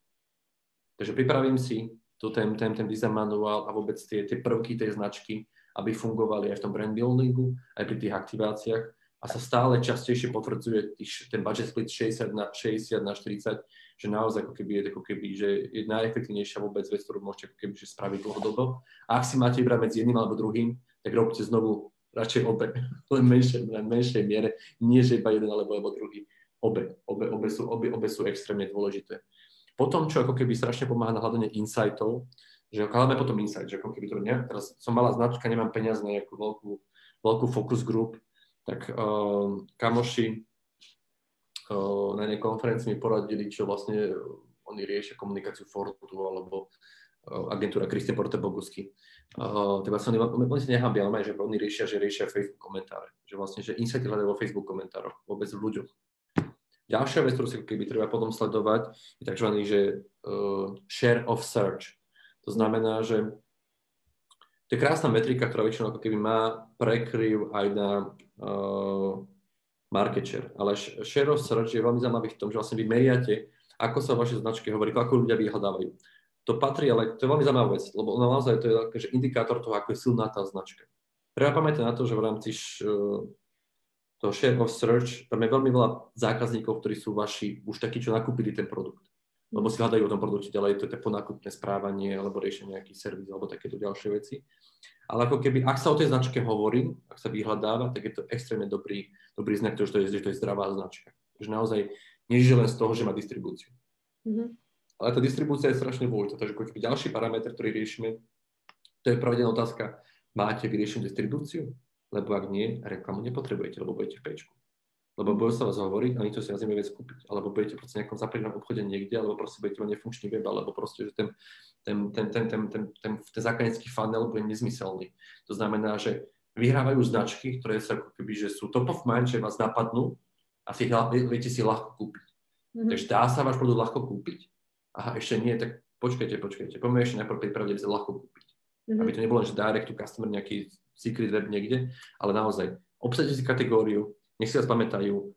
Takže pripravím si tu ten, ten, ten design manuál a vôbec tie, tie prvky tej značky, aby fungovali aj v tom brand buildingu, aj pri tých aktiváciách a sa stále častejšie potvrdzuje ten budget split 60 na, 60 na 40, že naozaj ako keby je, ako keby, že je najefektívnejšia vôbec vec, ktorú môžete ako keby, že spraviť dlhodobo. A ak si máte vybrať medzi jedným alebo druhým, tak robte znovu radšej obe, len menšej, len menšej miere, nie že iba jeden alebo, alebo druhý. Obe, obe, obe, sú, obe, obe sú extrémne dôležité. Potom, čo ako keby strašne pomáha na hľadanie insightov, že hľadáme potom insight, že ako keby to ne, teraz som mala značka, nemám peniaz na nejakú veľkú, veľkú focus group, tak uh, kamoši uh, na jednej konferencii mi poradili, čo vlastne oni riešia komunikáciu Fortu alebo uh, agentúra Christian Porte Bogusky. Uh, teda sa oni, oni sa nehambia, ale že oni riešia, že riešia Facebook komentáre. Že vlastne, že insighty hľadajú vo Facebook komentároch, vôbec v ľuďoch. Ďalšia vec, ktorú si keby treba potom sledovať, je tzv. Že, uh, share of search. To znamená, že to je krásna metrika, ktorá väčšinou ako keby má prekryv aj na uh, market share. Ale share of search je veľmi zaujímavý v tom, že vlastne vy meriate, ako sa vaše značky hovorí, ako ľudia vyhľadávajú. To patrí, ale to je veľmi zaujímavá vec, lebo naozaj to je že indikátor toho, ako je silná tá značka. Treba pamätať na to, že v rámci uh, toho share of search tam je veľmi veľa zákazníkov, ktorí sú vaši, už takí, čo nakúpili ten produkt lebo si hľadajú o tom produkte ďalej, to je ponákupné správanie alebo riešenie nejaký servis alebo takéto ďalšie veci. Ale ako keby, ak sa o tej značke hovorí, ak sa vyhľadáva, tak je to extrémne dobrý, dobrý znak, že to je, že to je zdravá značka. Že naozaj nežije len z toho, že má distribúciu. Mm-hmm. Ale tá distribúcia je strašne dôležitá. Takže ako keby ďalší parameter, ktorý riešime, to je pravidelná otázka, máte vyriešenú distribúciu? Lebo ak nie, reklamu nepotrebujete, lebo budete v pečku lebo bojú sa vás hovoriť a nikto si vás vec kúpiť. Alebo budete proste nejakom zapredenom obchode niekde, alebo proste budete mať nefunkčný web, alebo proste, že ten, ten, ten, ten, ten, ten, ten, ten zákaznícky funnel bude nezmyselný. To znamená, že vyhrávajú značky, ktoré sa ako keby, že sú top of mind, že vás napadnú a si viete si ľahko kúpiť. Mm-hmm. Takže dá sa váš produkt ľahko kúpiť? Aha, ešte nie, tak počkajte, počkajte. Poďme ešte najprv pripraviť, že ľahko kúpiť. Mm-hmm. Aby to nebolo, že direct to customer nejaký secret web niekde, ale naozaj obsadite si kategóriu, nech si pamätajú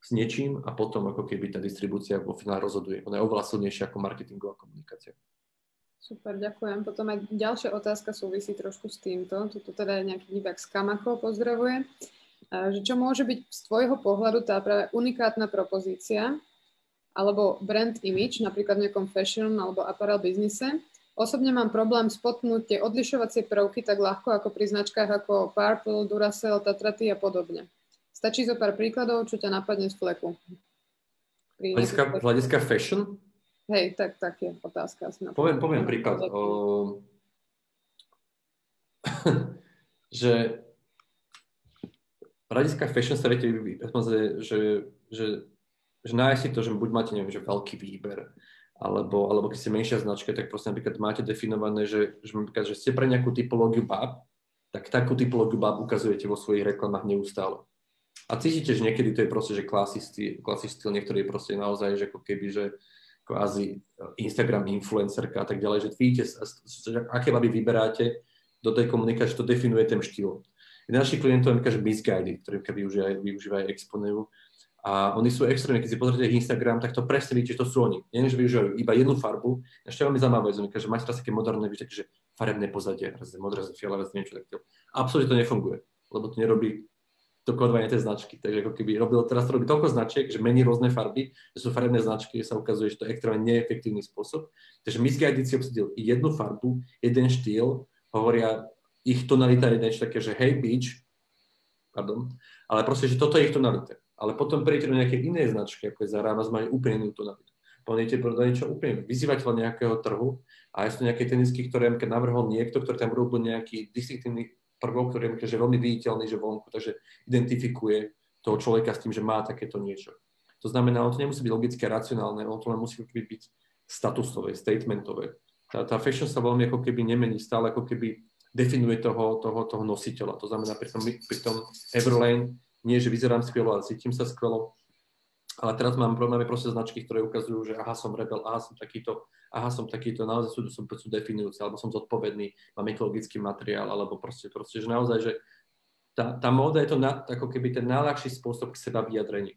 s niečím a potom ako keby tá distribúcia vo finále rozhoduje. Ona je oveľa silnejšia ako marketingová komunikácia. Super, ďakujem. Potom aj ďalšia otázka súvisí trošku s týmto. Toto teda je nejaký divák z Kamako pozdravuje. Že čo môže byť z tvojho pohľadu tá práve unikátna propozícia alebo brand image, napríklad v nejakom fashion alebo apparel biznise. Osobne mám problém spotnúť tie odlišovacie prvky tak ľahko ako pri značkách ako Purple, Duracell, Tatraty a podobne. Stačí zo pár príkladov, čo ťa napadne z fleku. Hľadiska, hľadiska fashion? Hej, tak, tak je otázka. Asi poviem, poviem príklad. O, že hľadiska fashion sa viete, že, že, že nájsť si to, že buď máte, neviem, že veľký výber, alebo, alebo keď ste menšia značka, tak proste napríklad máte definované, že, že, napríklad, že ste pre nejakú typológiu bab, tak takú typológiu bab ukazujete vo svojich reklamách neustále. A cítite, že niekedy to je proste, že klasistý, styl, niektorý je proste naozaj, že ako keby, že kvázi Instagram influencerka a tak ďalej, že vidíte, aké baby vyberáte do tej komunikácie, to definuje ten štýl. Jeden našich klientov je že misguided, ktorý využívajú, využívajú exponujú. A oni sú extrémne, keď si pozrite ich Instagram, tak to presne vidíte, že to sú oni. Nie, že využívajú iba jednu farbu. Ešte veľmi zaujímavé, že máte teraz také moderné, víte, že farebné pozadie, raz modré, fialové, niečo takéto. Absolutne to nefunguje, lebo to nerobí to kodovanie tej značky. Takže ako keby robil, teraz to robí toľko značiek, že mení rôzne farby, že sú farebné značky, sa ukazuje, že to je extrémne neefektívny spôsob. Takže Misguided si obsadil jednu farbu, jeden štýl, hovoria, ich tonalita je niečo také, že hey beach, pardon, ale proste, že toto je ich tonalita. Ale potom prejdete do nejakej inej značky, ako je Zara, a majú úplne inú tonalitu. Pôjdete do niečo úplne vyzývateľa nejakého trhu a sú nejaké tenisky, ktoré keď navrhol niekto, ktorý tam robil nejaký distinktívny prvok, ktorý je veľmi viditeľný, že vonku, takže identifikuje toho človeka s tým, že má takéto niečo. To znamená, on to nemusí byť logické, racionálne, on to len musí byť statusové, statementové. Tá, tá fashion sa veľmi ako keby nemení, stále ako keby definuje toho, toho, toho nositeľa. To znamená, pri tom, pri tom Everlane nie, že vyzerám skvelo, ale cítim sa skvelo. Ale teraz mám problémy proste značky, ktoré ukazujú, že aha, som rebel, aha, som takýto, aha, som takýto, naozaj sú, sú, sú definujúce, alebo som zodpovedný, mám ekologický materiál, alebo proste, proste že naozaj, že tá, tá móda je to na, ako keby ten najľahší spôsob k seba vyjadrení.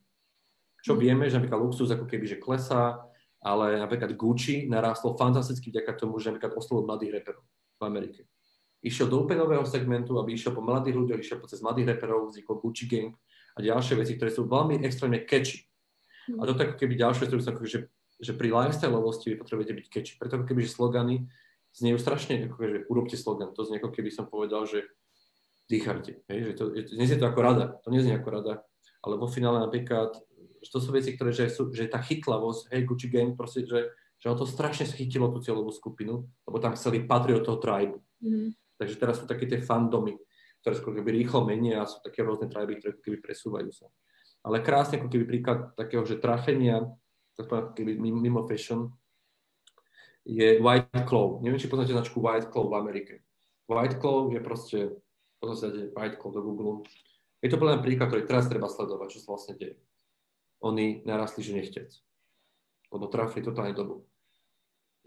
Čo mm. vieme, že napríklad luxus ako keby, že klesá, ale napríklad Gucci narástlo fantasticky vďaka tomu, že napríklad oslovil mladých reperov v Amerike. Išiel do úplne nového segmentu, aby išiel po mladých ľuďoch, išiel po cez mladých reperov, vznikol Gucci Gang a ďalšie veci, ktoré sú veľmi extrémne catchy. A to ako keby ďalšie, ktoré sú ako, že, pri lifestyleovosti vy potrebujete byť catchy. Preto ako keby, že slogany zniejú strašne, ako že urobte slogan. To znie ako keby som povedal, že dýchajte. Hej, že to, je, to ako rada, to neznie ako rada, ale vo finále napríklad, že to sú veci, ktoré, že, sú, že tá chytlavosť, hej, Gucci Gang, proste, že, že to strašne chytilo tú cieľovú skupinu, lebo tam chceli patriť od toho tribe. Mm. Takže teraz sú také tie fandomy, ktoré sú keby rýchlo menia a sú také rôzne triby, ktoré keby presúvajú sa ale krásne ako keby príklad takého, že trafenia, tak keby mimo fashion, je White Claw. Neviem, či poznáte značku White Claw v Amerike. White Claw je proste, pozrite White Claw do Google. Je to plný príklad, ktorý teraz treba sledovať, čo sa vlastne deje. Oni narastli, že nechtec. Lebo trafili totálne dobu.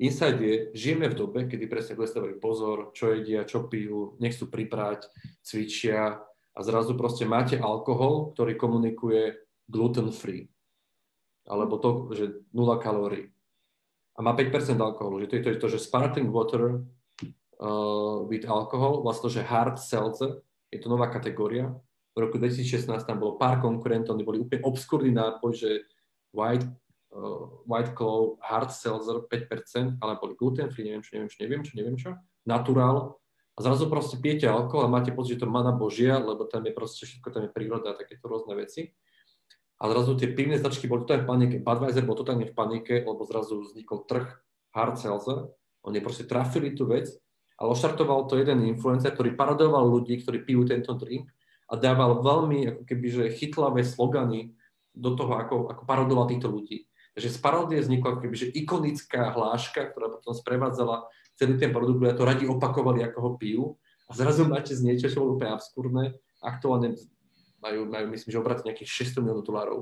Inside je, žijeme v dobe, kedy presne dostávajú pozor, čo jedia, čo pijú, nechcú priprať, cvičia, a zrazu proste máte alkohol, ktorý komunikuje gluten free. Alebo to, že 0 kalórií. A má 5% alkoholu. Že to je to, to že sparkling water uh, with alcohol, vlastne to, že hard seltzer, je to nová kategória. V roku 2016 tam bolo pár konkurentov, oni boli úplne obskúrny nápoj, že white, uh, white claw, hard seltzer 5%, ale boli gluten free, neviem čo, neviem čo, neviem čo, neviem čo, natural, a zrazu proste pijete alkohol a máte pocit, že to mana Božia, lebo tam je proste všetko, tam je príroda a takéto rôzne veci. A zrazu tie pivné značky boli totálne v panike. Budweiser bol totálne v panike, lebo zrazu vznikol trh hard seltzer. Oni proste trafili tú vec, ale oštartoval to jeden influencer, ktorý paradoval ľudí, ktorí pijú tento drink a dával veľmi ako keby, že chytlavé slogany do toho, ako, ako parodoval týchto ľudí. Takže z parodie vznikla ako keby, že ikonická hláška, ktorá potom sprevádzala celý ten produkt, ľudia to radi opakovali, ako ho pijú a zrazu máte z niečo, čo bolo úplne abskurdné. Aktuálne majú, majú myslím, že obrat nejakých 600 miliónov dolárov.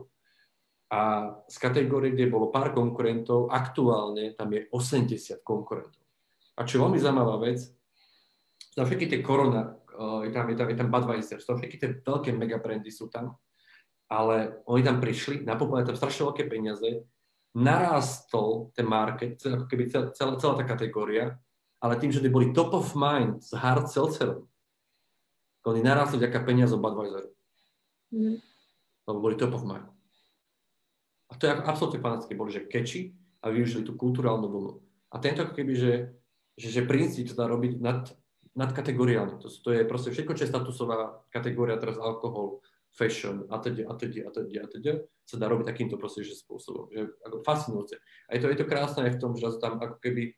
A z kategórie, kde bolo pár konkurentov, aktuálne tam je 80 konkurentov. A čo je veľmi zaujímavá vec, za všetky tie korona, uh, je tam, je tam, je tam Budweiser, za všetky tie veľké megabrandy sú tam, ale oni tam prišli, napovedali tam strašne veľké peniaze, narástol ten market, ako keby celá, celá, celá tá kategória ale tým, že boli top of mind s hard seltzerom, oni narástli vďaka peniazom Budweiseru. Mm. Lebo boli top of mind. A to je absolútne fanatické. Boli, že keči a využili tú kulturálnu vlnu. A tento ako keby, že, že, že princíp sa dá robiť nad, nad kategóriálne. To, to je proste všetko, čo je statusová kategória, teraz alkohol, fashion a teda, a teda, a teda, a teda, sa dá robiť takýmto proste, spôsobom. Že, ako fascinujúce. A je to, je to krásne aj v tom, že tam ako keby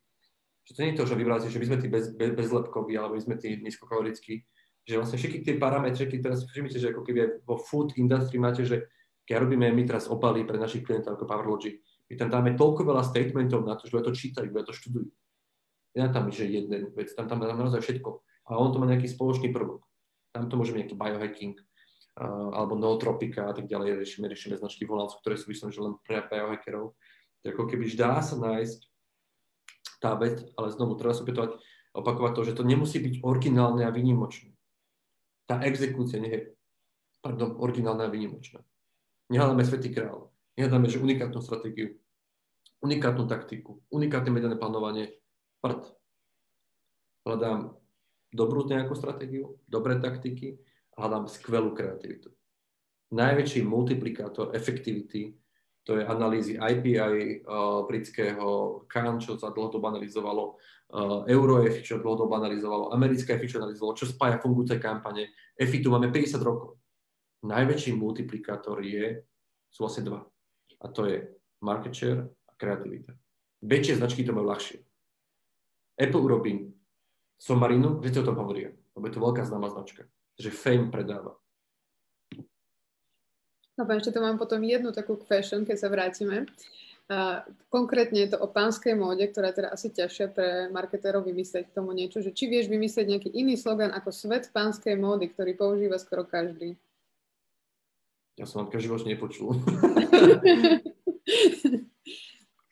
že to nie je to, že vybrali, že my sme tí bez, bez, bezlepkoví, alebo my sme tí nízkokalorickí, že vlastne všetky tie parametre, ktoré si všimnite, že ako keby vo food industry máte, že keď robíme my teraz obaly pre našich klientov ako Powerlogy, my tam dáme toľko veľa statementov na to, že ľudia to čítajú, ľudia to študujú. Ja tam že jeden vec, tam, tam tam naozaj všetko. A on to má nejaký spoločný prvok. Tam to môže byť nejaký biohacking, alebo nootropika a tak ďalej. Riešime, riešime značky v ktoré sú vyslovene, len pre biohackerov. Tak ako keby dá sa nájsť tá vec, ale znovu treba sa opätovať, opakovať to, že to nemusí byť originálne a výnimočné. Tá exekúcia nie je, pardon, originálna a výnimočná. Nehľadáme Svetý král, nehľadáme, že unikátnu stratégiu, unikátnu taktiku, unikátne mediálne plánovanie, prd. Hľadám dobrú nejakú stratégiu, dobré taktiky hľadám skvelú kreativitu. Najväčší multiplikátor efektivity to je analýzy IPI uh, eh, britského, CAN, čo sa dlhodobo analyzovalo, uh, EuroEFI, čo dlhodobo analyzovalo, americké EFI, čo analyzovalo, čo spája fungujúce kampane. EFI tu máme 50 rokov. Najväčší multiplikátor je, sú asi dva. A to je market share a kreativita. Väčšie značky to majú ľahšie. Apple urobí Somarinu, si o tom hovoria, lebo je to veľká známa značka. Že Fame predáva. No ešte tu mám potom jednu takú fashion, keď sa vrátime. A konkrétne je to o pánskej móde, ktorá je teda asi ťažšia pre marketérov vymyslieť k tomu niečo, že či vieš vymyslieť nejaký iný slogan ako svet pánskej módy, ktorý používa skoro každý. Ja som vám každý nepočul.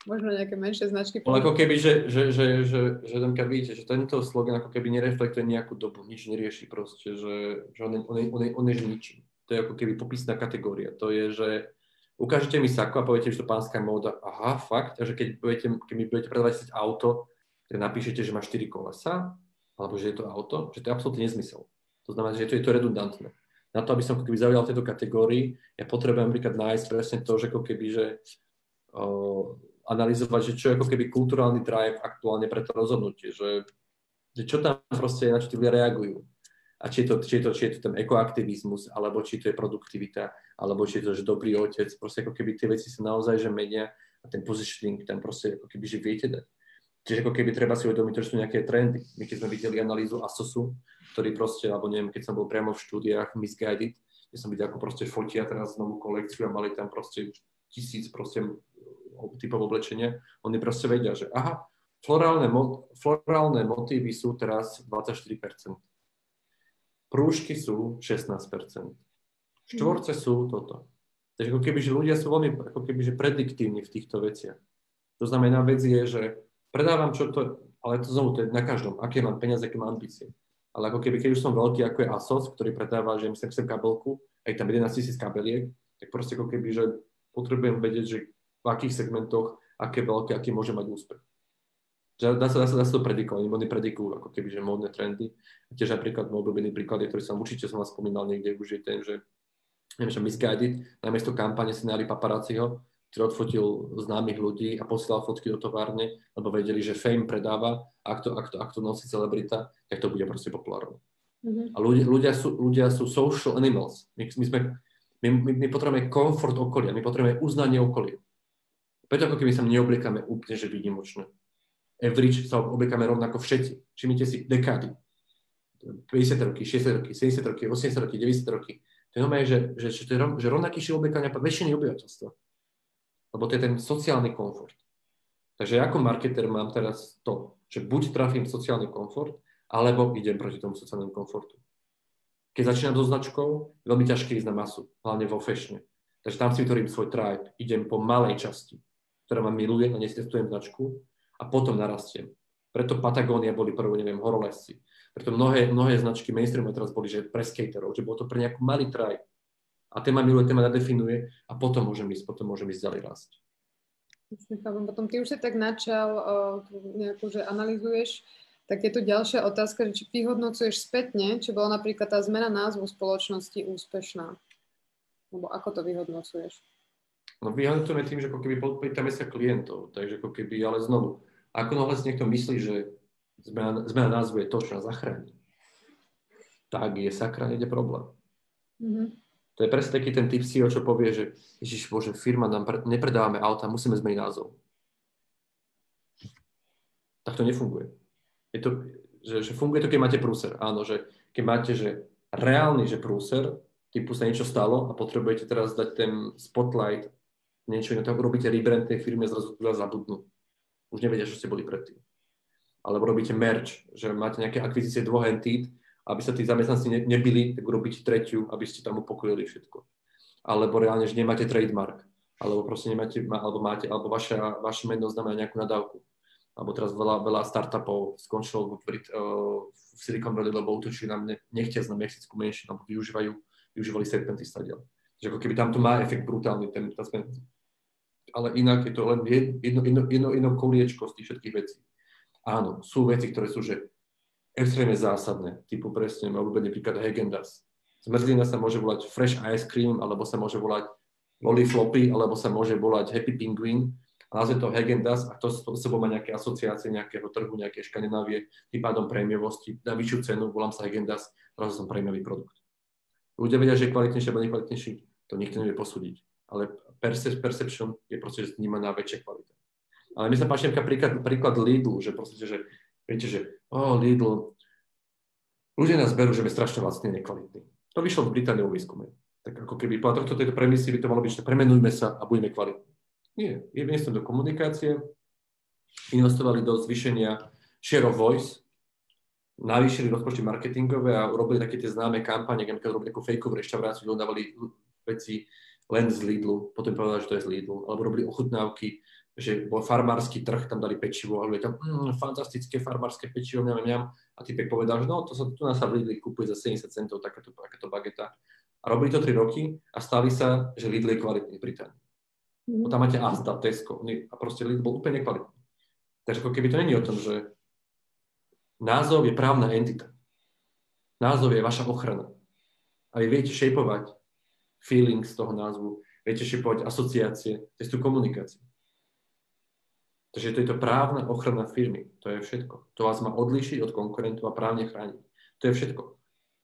Možno nejaké menšie značky. Ale ako keby, že, že, že, že, že, že vidíte, že tento slogan ako keby nereflektuje nejakú dobu, nič nerieši proste, že, že on, on, on, on je ničím. To je ako keby popisná kategória. To je, že ukážete mi sako a poviete, že to pánska móda. Aha, fakt? A že keď, budete, keď mi budete predávať auto, tak napíšete, že má 4 kolesa, alebo že je to auto, že to je absolútne nezmysel. To znamená, že je to, je to redundantné. Na to, aby som keby zaujal v tejto kategórii, ja potrebujem napríklad nájsť presne to, že ako keby, že o, analyzovať, že čo je ako keby kulturálny drive aktuálne pre to rozhodnutie, že, že čo tam proste na čo tí ľudia reagujú. A či je, to, či, je to, či je to ten ekoaktivizmus, alebo či to je produktivita, alebo či je to, že dobrý otec, proste ako keby tie veci sa naozaj že menia a ten positioning tam proste ako keby, že viete dať. Čiže ako keby treba si uvedomiť, že sú nejaké trendy. My keď sme videli analýzu ASOSu, ktorý proste, alebo neviem, keď som bol priamo v štúdiách Misguided, kde som videl, ako proste fotia teraz novú kolekciu a mali tam proste tisíc proste typov oblečenia, oni proste vedia, že aha, florálne, florálne motívy sú teraz 24%. Prúžky sú 16%. Štvorce sú toto. Takže ako keby, že ľudia sú veľmi ako keby, že prediktívni v týchto veciach. To znamená, vec je, že predávam čo to, ale to znovu, to je na každom, aké mám peniaze, aké mám ambície. Ale ako keby, keď už som veľký, ako je ASOS, ktorý predáva, že sem sem kabelku, aj tam 11 tisíc kabeliek, tak proste ako keby, že potrebujem vedieť, že v akých segmentoch, aké veľké, aký môže mať úspech. Dá sa, dá sa, dá sa to predikovať, oni predikujú ako keby, že módne trendy. Tiež napríklad môj obľúbený príklad, ktorý som určite som vás spomínal niekde, už je ten, že neviem, že Misguided, namiesto kampane nali paparáciho, ktorý odfotil známych ľudí a posielal fotky do továrne, lebo vedeli, že fame predáva ak to, ak to, ak to nosí celebrita, tak to bude proste populárne. Mm-hmm. A ľudia, ľudia, sú, ľudia sú social animals. My, my, sme, my, my, my potrebujeme komfort okolia, my potrebujeme uznanie okolia. Preto ako keby sa neobliekame úplne, že výnimočné. Average sa obliekame rovnako všetci. Všimnite si dekády. 50 roky, 60 roky, 70 roky, 80 roky, 90 roky. To je normálne, že, že, že, že, že rovnaký štýl obliekania väčšiny obyvateľstva lebo to je ten sociálny komfort. Takže ja ako marketer mám teraz to, že buď trafím sociálny komfort, alebo idem proti tomu sociálnemu komfortu. Keď začínam so značkou, veľmi ťažké ísť na masu, hlavne vo fashione. Takže tam si vytvorím svoj tribe, idem po malej časti, ktorá ma miluje a nestestujem značku a potom narastiem. Preto Patagónia boli prvo, neviem, horolesci. Preto mnohé, mnohé značky mainstreamové teraz boli, že pre skaterov, že bolo to pre nejakú malý tribe a téma miluje, téma nadefinuje a potom môžem ísť, potom môžem ísť ďalej rásť. Potom ty už si tak načal, nejakú, že analizuješ, tak je tu ďalšia otázka, že či vyhodnocuješ spätne, či bola napríklad tá zmena názvu spoločnosti úspešná. Lebo ako to vyhodnocuješ? No vyhodnocujeme tým, že ako keby pýtame sa klientov, takže ako keby, ale znovu, ako nohle si niekto myslí, že zmena, zmena názvu je to, čo nás zachráni, tak je sakra, nejde problém. Mm-hmm. To je presne taký ten typ CEO, čo povie, že Ježiš Bože, firma nám pre, nepredávame auta, musíme zmeniť názov. Tak to nefunguje. Je to, že, že funguje to, keď máte prúser. Áno, že keď máte, že reálny, že prúser, typu sa niečo stalo a potrebujete teraz dať ten spotlight, niečo iné, tak robíte rebrand tej firmy zrazu vás zabudnú. Už nevedia, čo ste boli predtým. Alebo robíte merch, že máte nejaké akvizície dvoch entít aby sa tí zamestnanci ne, nebili, tak urobiť tretiu, aby ste tam upokojili všetko. Alebo reálne, že nemáte trademark, alebo proste nemáte, alebo máte, alebo vaša, vaše meno znamená nejakú nadávku. Alebo teraz veľa, veľa startupov skončilo v, Brit, uh, v Silicon Valley, lebo útočili na nechtia na mexickú menšinu, alebo využívajú, využívali segmenty stadiel. Takže ako keby tam to má efekt brutálny, ten, tá Ale inak je to len jedno, jedno, jedno, jedno koliečko z tých všetkých vecí. Áno, sú veci, ktoré sú, že extrémne zásadné, typu presne môj obľúbený príklad Hägendas. Zmrzlina sa môže volať Fresh Ice Cream, alebo sa môže volať Lolly Floppy, alebo sa môže volať Happy Penguin. A nazve to Hägendas a to, to sebou má nejaké asociácie nejakého trhu, nejaké škandinávie, tým pádom prémiovosti, na vyššiu cenu, volám sa Hägendas, teraz som prémiový produkt. Ľudia vedia, že je kvalitnejší alebo nekvalitnejší, to nikto nevie posúdiť. Ale perception je proste vnímaná väčšia kvalita. Ale mi sa páči príklad, príklad Lidl, že proste, že Viete, že oh, Lidl, ľudia nás berú, že sme strašne vlastne nekvalitní. To vyšlo v Británii o výskume. Tak ako keby po tohto tejto premisy by to malo byť, že premenujme sa a budeme kvalitní. Nie, investovali do komunikácie, investovali do zvýšenia share of voice, navýšili rozpočty marketingové a urobili také tie známe kampane, keď robili takú fejkovú reštauráciu, kde dávali veci len z Lidlu, potom povedali, že to je z Lidlu, alebo robili ochutnávky, že bol farmársky trh, tam dali pečivo a tam mm, fantastické farmárske pečivo, mňam, mňam. A typek povedal, že no, to sa tu nás sa v Lidli kúpuje za 70 centov takáto, takáto bageta. A robili to 3 roky a stali sa, že Lidl je kvalitný v Británii. Mm. Tam máte Asda, Tesco a proste Lidl bol úplne kvalitný. Takže ako keby to není o tom, že názov je právna entita. Názov je vaša ochrana. A vy viete šejpovať feeling z toho názvu, viete šejpovať asociácie cez tú komunikáciu. Takže to je to právna ochrana firmy. To je všetko. To vás má odlišiť od konkurentov a právne chrániť. To je všetko.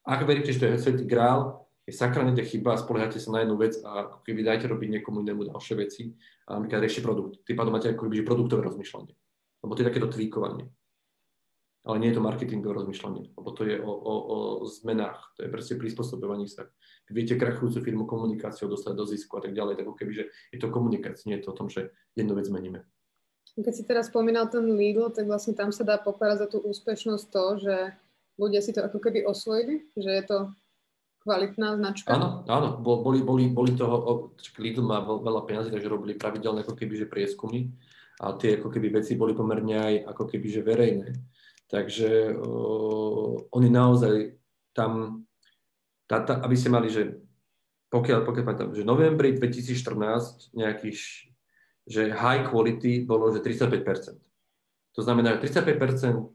Ak veríte, že to je svetý grál, je sakranete chyba a spoliehate sa na jednu vec a ako keby dajte robiť niekomu inému ďalšie veci a napríklad rieši produkt. Tým pádom máte ako keby produktové rozmýšľanie. Lebo to je takéto tweakovanie. Ale nie je to marketingové rozmýšľanie, lebo to je o, o, o zmenách, to je proste prispôsobovanie sa. Keď viete krachujúcu firmu komunikáciou dostať do zisku a tak ďalej, tak keby, že je to komunikácia, nie je to o tom, že jednu vec meníme. Keď si teraz spomínal ten Lidl, tak vlastne tam sa dá pokladať za tú úspešnosť to, že ľudia si to ako keby osvojili, že je to kvalitná značka? Áno, áno, boli, boli, boli toho, Lidl má veľa peniazy, takže robili pravidelné ako keby, že prieskumy a tie ako keby veci boli pomerne aj ako keby, že verejné. Takže uh, oni naozaj tam, tá, tá, aby ste mali, že pokiaľ, pokiaľ pamätám, že novembri 2014 nejakých, že high quality bolo, že 35%. To znamená, že 35%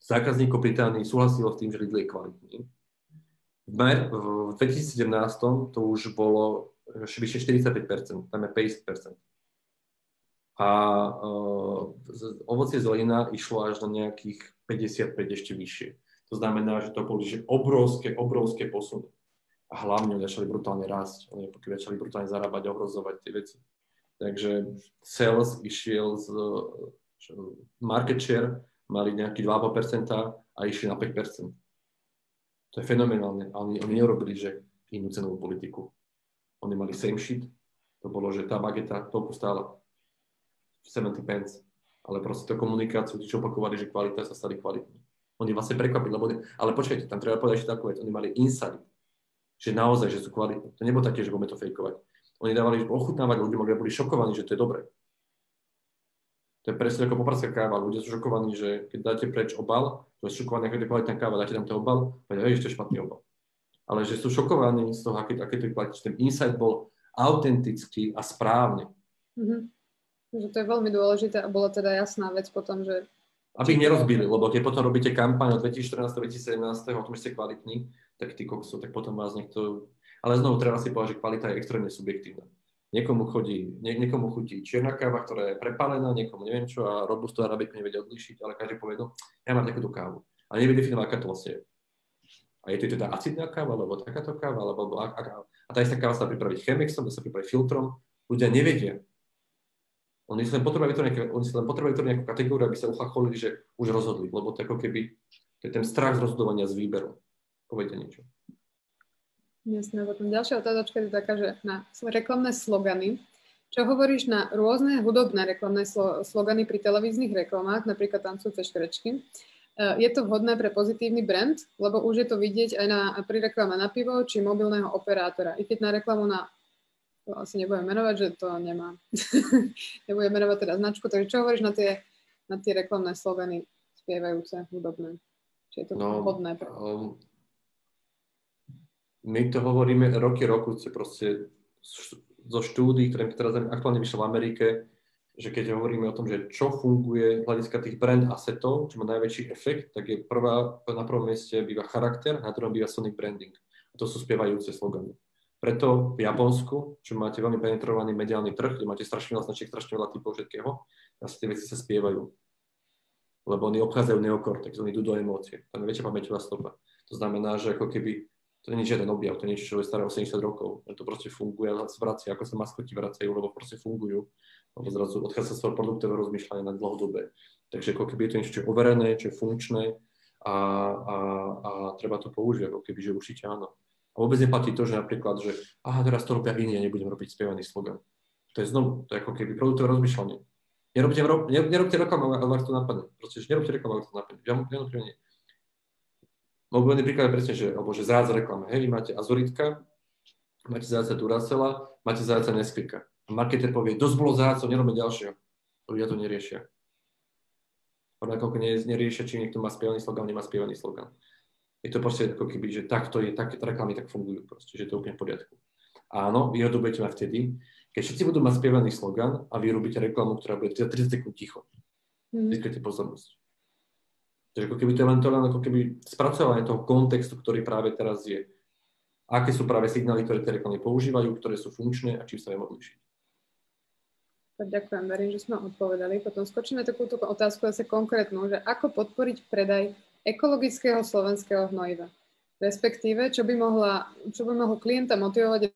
zákazníkov Británii súhlasilo s tým, že Lidl je kvalitný v 2017 to už bolo vyše 45%, tam je 50%. A uh, ovocie zelina išlo až na nejakých 55 ešte vyššie. To znamená, že to boli že obrovské, obrovské posuny. A hlavne začali brutálne rásť. Oni začali brutálne zarábať, ohrozovať tie veci. Takže sales išiel z market share, mali nejaký 2,5% a išli na 5%. To je fenomenálne. A oni, oni neurobili, že inú cenovú politiku. Oni mali same shit. To bolo, že tá bageta toľko stála 70 pence. Ale proste to komunikáciu, čo opakovali, že kvalita sa stali kvalitní. Oni vlastne prekvapili, lebo, ale počkajte, tam treba povedať ešte takú vec, oni mali insight, že naozaj, že sú kvalitní. To nebolo také, že budeme to fejkovať. Oni dávali ochutnávať ľuďom, aby boli šokovaní, že to je dobré. To je presne ako popradská káva. Ľudia sú šokovaní, že keď dáte preč obal, to je šokovaní, aká je kvalitná káva, dáte tam ten obal, povedia, že to je špatný obal. Ale že sú šokovaní z toho, aké, aké to je kvalitné. Ten insight bol autentický a správny. Mm-hmm. Že to je veľmi dôležité a bola teda jasná vec potom, že... Aby ich nerozbili, lebo keď potom robíte kampaň od 2014-2017 o tom, že ste kvalitní, tak ty kokso, tak potom vás niekto... Ale znovu treba si povedať, že kvalita je extrémne subjektívna. Niekomu, chodí, nie, niekomu chutí čierna káva, ktorá je prepálená, niekomu neviem čo a robusto arabiku nevedia odlišiť, ale každý povie, no, ja mám takúto kávu. A nevie definovať, aká to vlastne je. A je to teda acidná káva, alebo takáto káva, alebo aká. A tá istá káva sa pripraviť chemixom, dá sa pripraviť filtrom. Ľudia nevedia. Oni si len potrebujú vytvoriť, nejakú kategóriu, aby sa uchacholili, že už rozhodli, lebo to ako keby, to je ten strach z rozhodovania z výberu. Povedia niečo. Jasné, potom ďalšia otázočka je taká, že na reklamné slogany. Čo hovoríš na rôzne hudobné reklamné slo- slogany pri televíznych reklamách, napríklad tancujúce škrečky? E, je to vhodné pre pozitívny brand, lebo už je to vidieť aj na, pri reklame na pivo či mobilného operátora. I keď na reklamu na asi nebudem menovať, že to nemá. nebudem menovať teda značku, takže čo hovoríš na tie, na tie reklamné slogany spievajúce, hudobné? Či je to no, vhodné? Pre... Um, my to hovoríme roky, roky, proste zo štúdí, ktoré teraz aktuálne vyšlo v Amerike, že keď hovoríme o tom, že čo funguje z hľadiska tých brand assetov, čo má najväčší efekt, tak je prvá, na prvom mieste býva charakter, na druhom býva sonic branding. A to sú spievajúce slogany. Preto v Japonsku, čo máte veľmi penetrovaný mediálny trh, kde máte strašne veľa značiek, strašne veľa typov všetkého, asi tie veci sa spievajú. Lebo oni obchádzajú neokortex, oni idú do emócie. Tam je väčšia pamäťová stopa. To znamená, že ako keby to nie je žiaden objav, to je niečo, čo je staré 80 rokov. To proste funguje a sa vracia, ako sa maskoti vracajú, lebo proste fungujú. Lebo zrazu odchádza z produktové rozmýšľanie na dlhodobé. Takže ako keby je to niečo, čo je overené, čo je funkčné a, a, a treba to použiť, ako keby, že určite áno. A vôbec neplatí to, že napríklad, že aha, teraz to robia iní a nebudem robiť spievaný slogan. To je znovu, to je ako keby produktové rozmýšľanie. Nerobte, nerobte reklamu, ak to napadne. Proste, že nerobte reklamu, ak to napadne. Ja, ja, nie. Mobilný príklad je presne, že, alebo že zráz reklama. Hej, vy máte Azoritka, máte zajaca Duracela, máte zajaca Nesquika. A marketer povie, dosť bolo zajacov, nerobme ďalšieho. Ľudia to neriešia. Rovnako neriešia, či niekto má spievaný slogan, nemá spievaný slogan. Je to proste ako keby, že takto je, tak, reklamy tak fungujú proste, že to je úplne v poriadku. Áno, výhodu budete mať vtedy, keď všetci budú mať spievaný slogan a vy robíte reklamu, ktorá bude 30 sekúnd ticho. Mm. Získate pozornosť. Takže ako keby to je len to len ako keby spracovanie toho kontextu, ktorý práve teraz je. Aké sú práve signály, ktoré tie reklamy používajú, ktoré sú funkčné a čím sa viem odlišiť. Ďakujem, verím, že sme odpovedali. Potom skočíme takúto otázku zase konkrétnu, že ako podporiť predaj ekologického slovenského hnojiva. Respektíve, čo by, mohla, čo by mohol klienta motivovať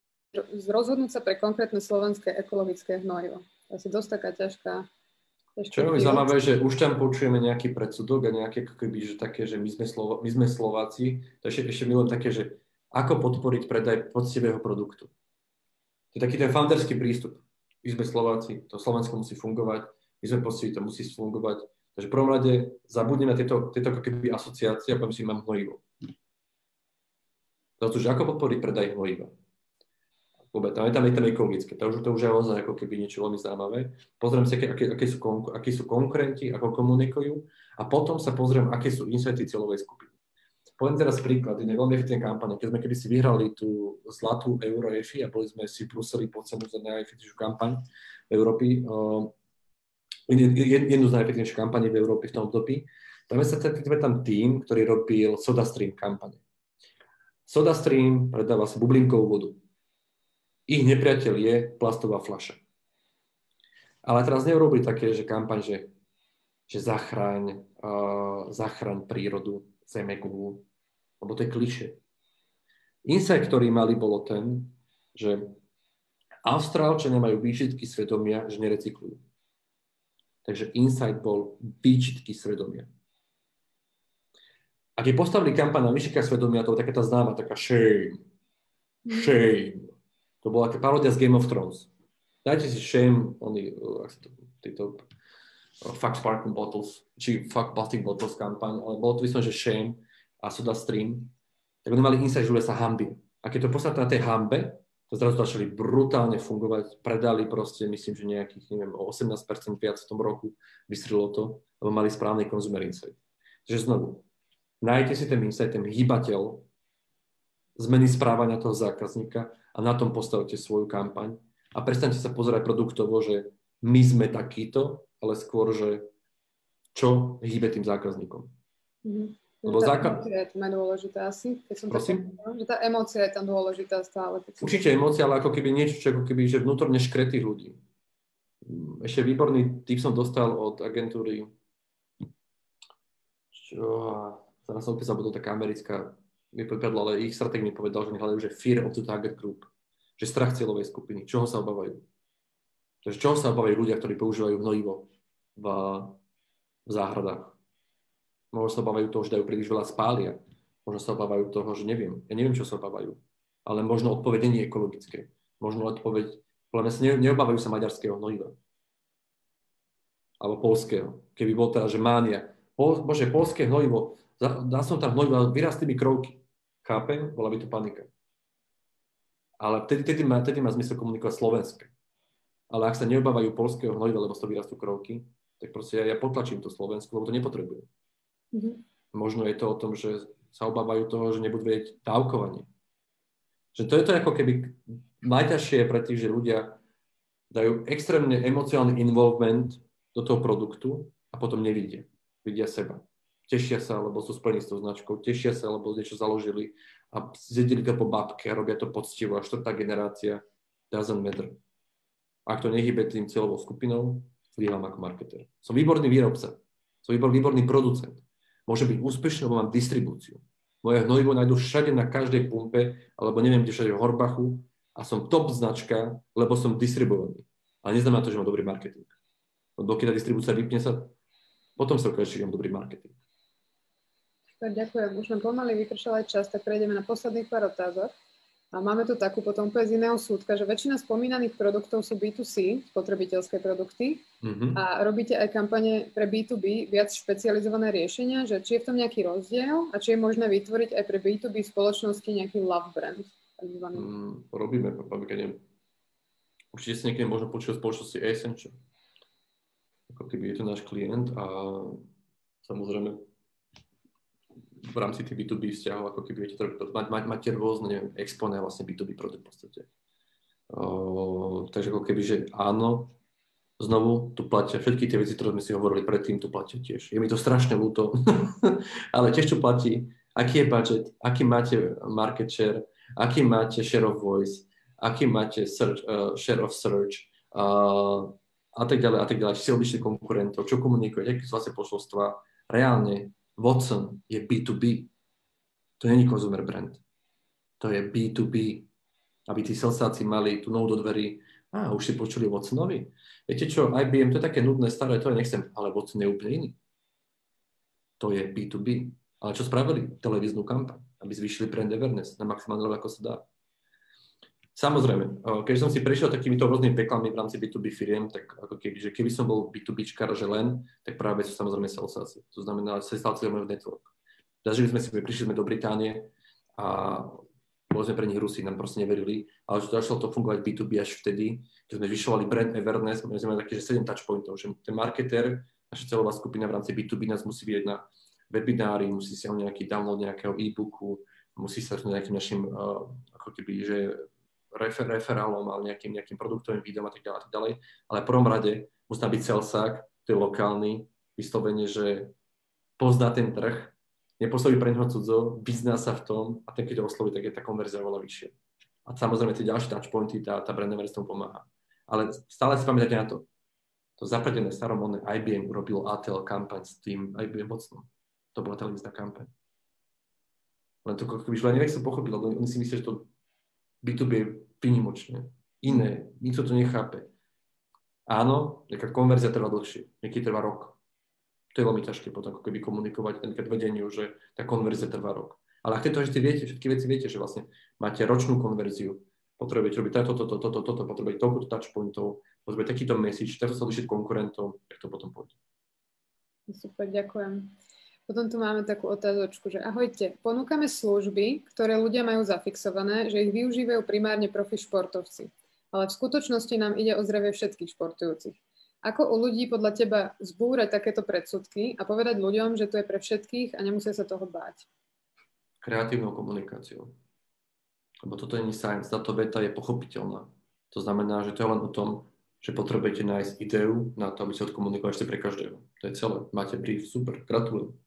rozhodnúť sa pre konkrétne slovenské ekologické hnojivo. To je dosť taká ťažká čo je zaujímavé, že už tam počujeme nejaký predsudok a nejaké keby, že také, že my sme, Slovo, my sme Slováci, to ešte, ešte milujem také, že ako podporiť predaj poctivého produktu. To je taký ten founderský prístup. My sme Slováci, to Slovensko musí fungovať, my sme poctiví, to musí fungovať. Takže v prvom rade zabudneme tieto, tieto ako keby asociácie a poviem si, mám hnojivo. To, že ako podporiť predaj hnojiva vôbec, tam je tam, je tam ekologické, to už, to už je ozaj ako keby niečo veľmi zaujímavé. Pozriem si, aké, aké, sú, aké sú konkurenti, ako komunikujú a potom sa pozriem, aké sú insighty cieľovej skupiny. Poviem teraz príklad, je veľmi efektívna kampaň. Keď sme kedy si vyhrali tú zlatú Euro EFI a boli sme si prúsili po cenu za najefektívnejšiu kampaň v Európy, uh, jednu z najefektívnejších kampaní v Európe v tom období, tam sa tam tým, ktorý robil SodaStream kampane. SodaStream predáva si bublinkovú vodu ich nepriateľ je plastová fľaša. Ale teraz neurobili také, že kampaň, že, že zachráň, uh, zachráň prírodu, zemegulu, lebo to je kliše. Insight, ktorý mali, bolo ten, že Austrálčania majú výčitky svedomia, že nerecyklujú. Takže insight bol výčitky svedomia. A keď postavili kampaň na výčitkách svedomia, to bola taká tá známa, taká shame, shame, to bola taká parodia z Game of Thrones. Dajte si shame, oni, títo uh, fuck sparkling bottles, či fuck plastic bottles kampaň, ale bolo to vyslovene, že shame a soda stream, tak oni mali insight, že ľudia sa hambi. A keď to postavili na tej hambe, zrazu začali brutálne fungovať, predali proste, myslím, že nejakých, neviem, o 18% viac v tom roku, vystrilo to, lebo mali správny consumer insight. Takže znovu, nájdete si ten insight, ten hýbateľ zmeny správania toho zákazníka a na tom postavte svoju kampaň a prestante sa pozerať produktovo, že my sme takýto, ale skôr, že čo hýbe tým zákazníkom. Mm-hmm. Lebo tá záka... emócia je tam dôležitá asi, keď som Prosím? Tak, že tá emócia je tam dôležitá stále. Keď Určite som... emócia, ale ako keby niečo, čo ako keby, že vnútorne škretých ľudí. Ešte výborný tip som dostal od agentúry, čo, teraz som opäť zabudol taká americká mi pripadlo, ale ich stratég mi povedal, že hľadajú, že fear of the target group, že strach cieľovej skupiny, čoho sa obávajú. Takže čoho sa obávajú ľudia, ktorí používajú hnojivo v, v záhradách. Možno sa obávajú toho, že dajú príliš veľa spália. Možno sa obávajú toho, že neviem. Ja neviem, čo sa obávajú. Ale možno odpoveď nie ekologické. Možno odpoveď, podľa mňa sa ne, neobávajú sa maďarského hnojiva. Alebo polského. Keby bol teda, že mánia. Bože, polské hnojivo, dá som tam hnojivo, vyrastli mi krovky. Chápem? Bola by to panika. Ale vtedy, vtedy, má, vtedy má zmysel komunikovať slovenské. Ale ak sa neobávajú polského hnojiva, lebo z toho vyrastú krovky, tak proste ja, ja potlačím to Slovensku, lebo to nepotrebujem. Mm-hmm. Možno je to o tom, že sa obávajú toho, že nebudú vedieť dávkovanie. Že to je to ako keby najťažšie pre tých, že ľudia dajú extrémne emocionálny involvement do toho produktu a potom nevidia. Vidia seba tešia sa, lebo sú spojení s tou značkou, tešia sa, lebo niečo založili a zjedili to po babke a robia to poctivo a štvrtá generácia doesn't matter. Ak to nehybe tým cieľovou skupinou, zlíham ako marketer. Som výborný výrobca, som výborný, výborný producent. Môžem byť úspešný, lebo mám distribúciu. Moje hnojivo nájdu všade na každej pumpe, alebo neviem, kde všade v Horbachu a som top značka, lebo som distribuovaný. Ale neznamená to, že mám dobrý marketing. Lebo keď tá distribúcia vypne sa, potom sa ukáže, že mám dobrý marketing. Tak ďakujem. Už nám pomaly vypršal aj čas, tak prejdeme na posledných pár otázok. A máme tu takú potom úplne z iného súdka, že väčšina spomínaných produktov sú B2C, spotrebiteľské produkty mm-hmm. a robíte aj kampane pre B2B, viac špecializované riešenia, že či je v tom nejaký rozdiel a či je možné vytvoriť aj pre B2B spoločnosti nejaký love brand. Mm, robíme, napríklad, určite si niekedy možno počuť spoločnosti Accenture. Ako keby je to náš klient a samozrejme v rámci tých B2B vzťahov, ako keby viete, mať, mať, máte rôzne, neviem, expone vlastne B2B produkt v podstate. Uh, takže ako keby, že áno, znovu tu platia všetky tie veci, ktoré sme si hovorili predtým, tu platia tiež. Je mi to strašne ľúto, ale tiež tu platí, aký je budget, aký máte market share, aký máte share of voice, aký máte search, uh, share of search uh, a tak ďalej a tak ďalej, či si odlišili konkurentov, čo komunikujete, aké sú vlastne posolstva. Reálne Watson je B2B. To není consumer brand. To je B2B. Aby tí selsáci mali tú nohu do dverí. A, už si počuli Watsonovi? Viete čo, IBM, to je také nudné, staré, to ja nechcem, ale Watson je úplne iný. To je B2B. Ale čo spravili? Televíznu kampaň, aby zvýšili brand awareness na maximálne ako sa dá. Samozrejme, keď som si prešiel takýmito rôznymi peklami v rámci B2B firiem, tak ako keby, že keby som bol B2Bčkar, že len, tak práve sú samozrejme salesáci. To znamená, sa v network. Zažili sme si, prišli sme do Británie a boli sme pre nich Rusi, nám proste neverili, ale že začalo to fungovať B2B až vtedy, keď sme zvyšovali brand awareness, my sme mali také, že 7 touchpointov, že ten marketer, naša celová skupina v rámci B2B nás musí vidieť na webinári, musí si nejaký download nejakého e-booku, musí sa s nejakým našim, uh, ako keby, že refer, referálom alebo nejakým, nejakým produktovým videom a tak ďalej, a tak ďalej. Ale v prvom rade musí byť celsák, to je lokálny, vyslovene, že pozná ten trh, nepôsobí pre neho cudzo, vyzná sa v tom a ten, keď ho osloví, tak je tá konverzia oveľa vyššia. A samozrejme tie ďalšie touchpointy, tá, tá brand awareness tomu pomáha. Ale stále si pamätáte na to. To zapradené staromodné IBM urobilo ATL kampaň s tým IBM mocno. To bola televízna kampaň. Len to, keby neviem, som pochopil, lebo oni si myslia, že to B2B je vynimočné, iné, nikto to nechápe. Áno, nejaká konverzia trvá dlhšie, niekedy trvá rok. To je veľmi ťažké potom ako keby komunikovať napríklad vedeniu, že tá konverzia trvá rok. Ale ak tieto ešte viete, všetky veci viete, že vlastne máte ročnú konverziu, potrebujete robiť toto, toto, toto, toto, potrebujete toľko touchpointov, potrebujete takýto message, takto sa odlišiť konkurentom, tak to potom pôjde. Super, ďakujem. Potom tu máme takú otázočku, že ahojte, ponúkame služby, ktoré ľudia majú zafixované, že ich využívajú primárne profi športovci. Ale v skutočnosti nám ide o zdravie všetkých športujúcich. Ako u ľudí podľa teba zbúrať takéto predsudky a povedať ľuďom, že to je pre všetkých a nemusia sa toho báť? Kreatívnou komunikáciou. Lebo toto nie je science, táto veta je pochopiteľná. To znamená, že to je len o tom, že potrebujete nájsť ideu na to, aby ste odkomunikovali pre každého. To je celé. Máte brief, super, gratulujem.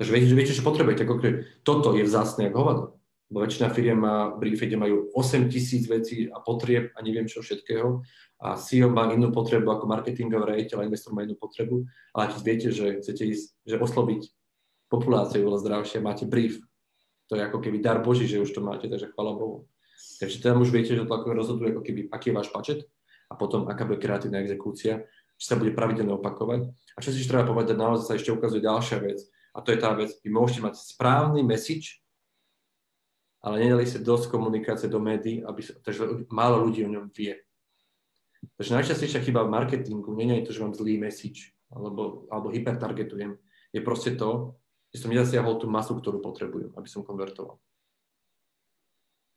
Takže viete, viete, čo potrebujete. Ako, toto je vzácne ako hovado. Lebo väčšina firiem má kde majú 8 tisíc vecí a potrieb a neviem čo všetkého. A CEO má inú potrebu ako marketingový rejiteľ investor má inú potrebu. Ale keď viete, že chcete ísť, že osloviť populáciu veľa zdravšie, máte brief. To je ako keby dar Boží, že už to máte, takže chvála Bohu. Takže tam už viete, že to ako rozhoduje, ako keby, aký je váš počet a potom aká bude kreatívna exekúcia, či sa bude pravidelne opakovať. A čo si treba povedať, naozaj sa ešte ukazuje ďalšia vec, a to je tá vec, vy môžete mať správny message, ale nedali sa dosť komunikácie do médií, aby takže málo ľudí o ňom vie. Takže najčastejšia chyba v marketingu nie je to, že mám zlý message alebo, alebo hypertargetujem. Je proste to, že som nezasiahol tú masu, ktorú potrebujem, aby som konvertoval.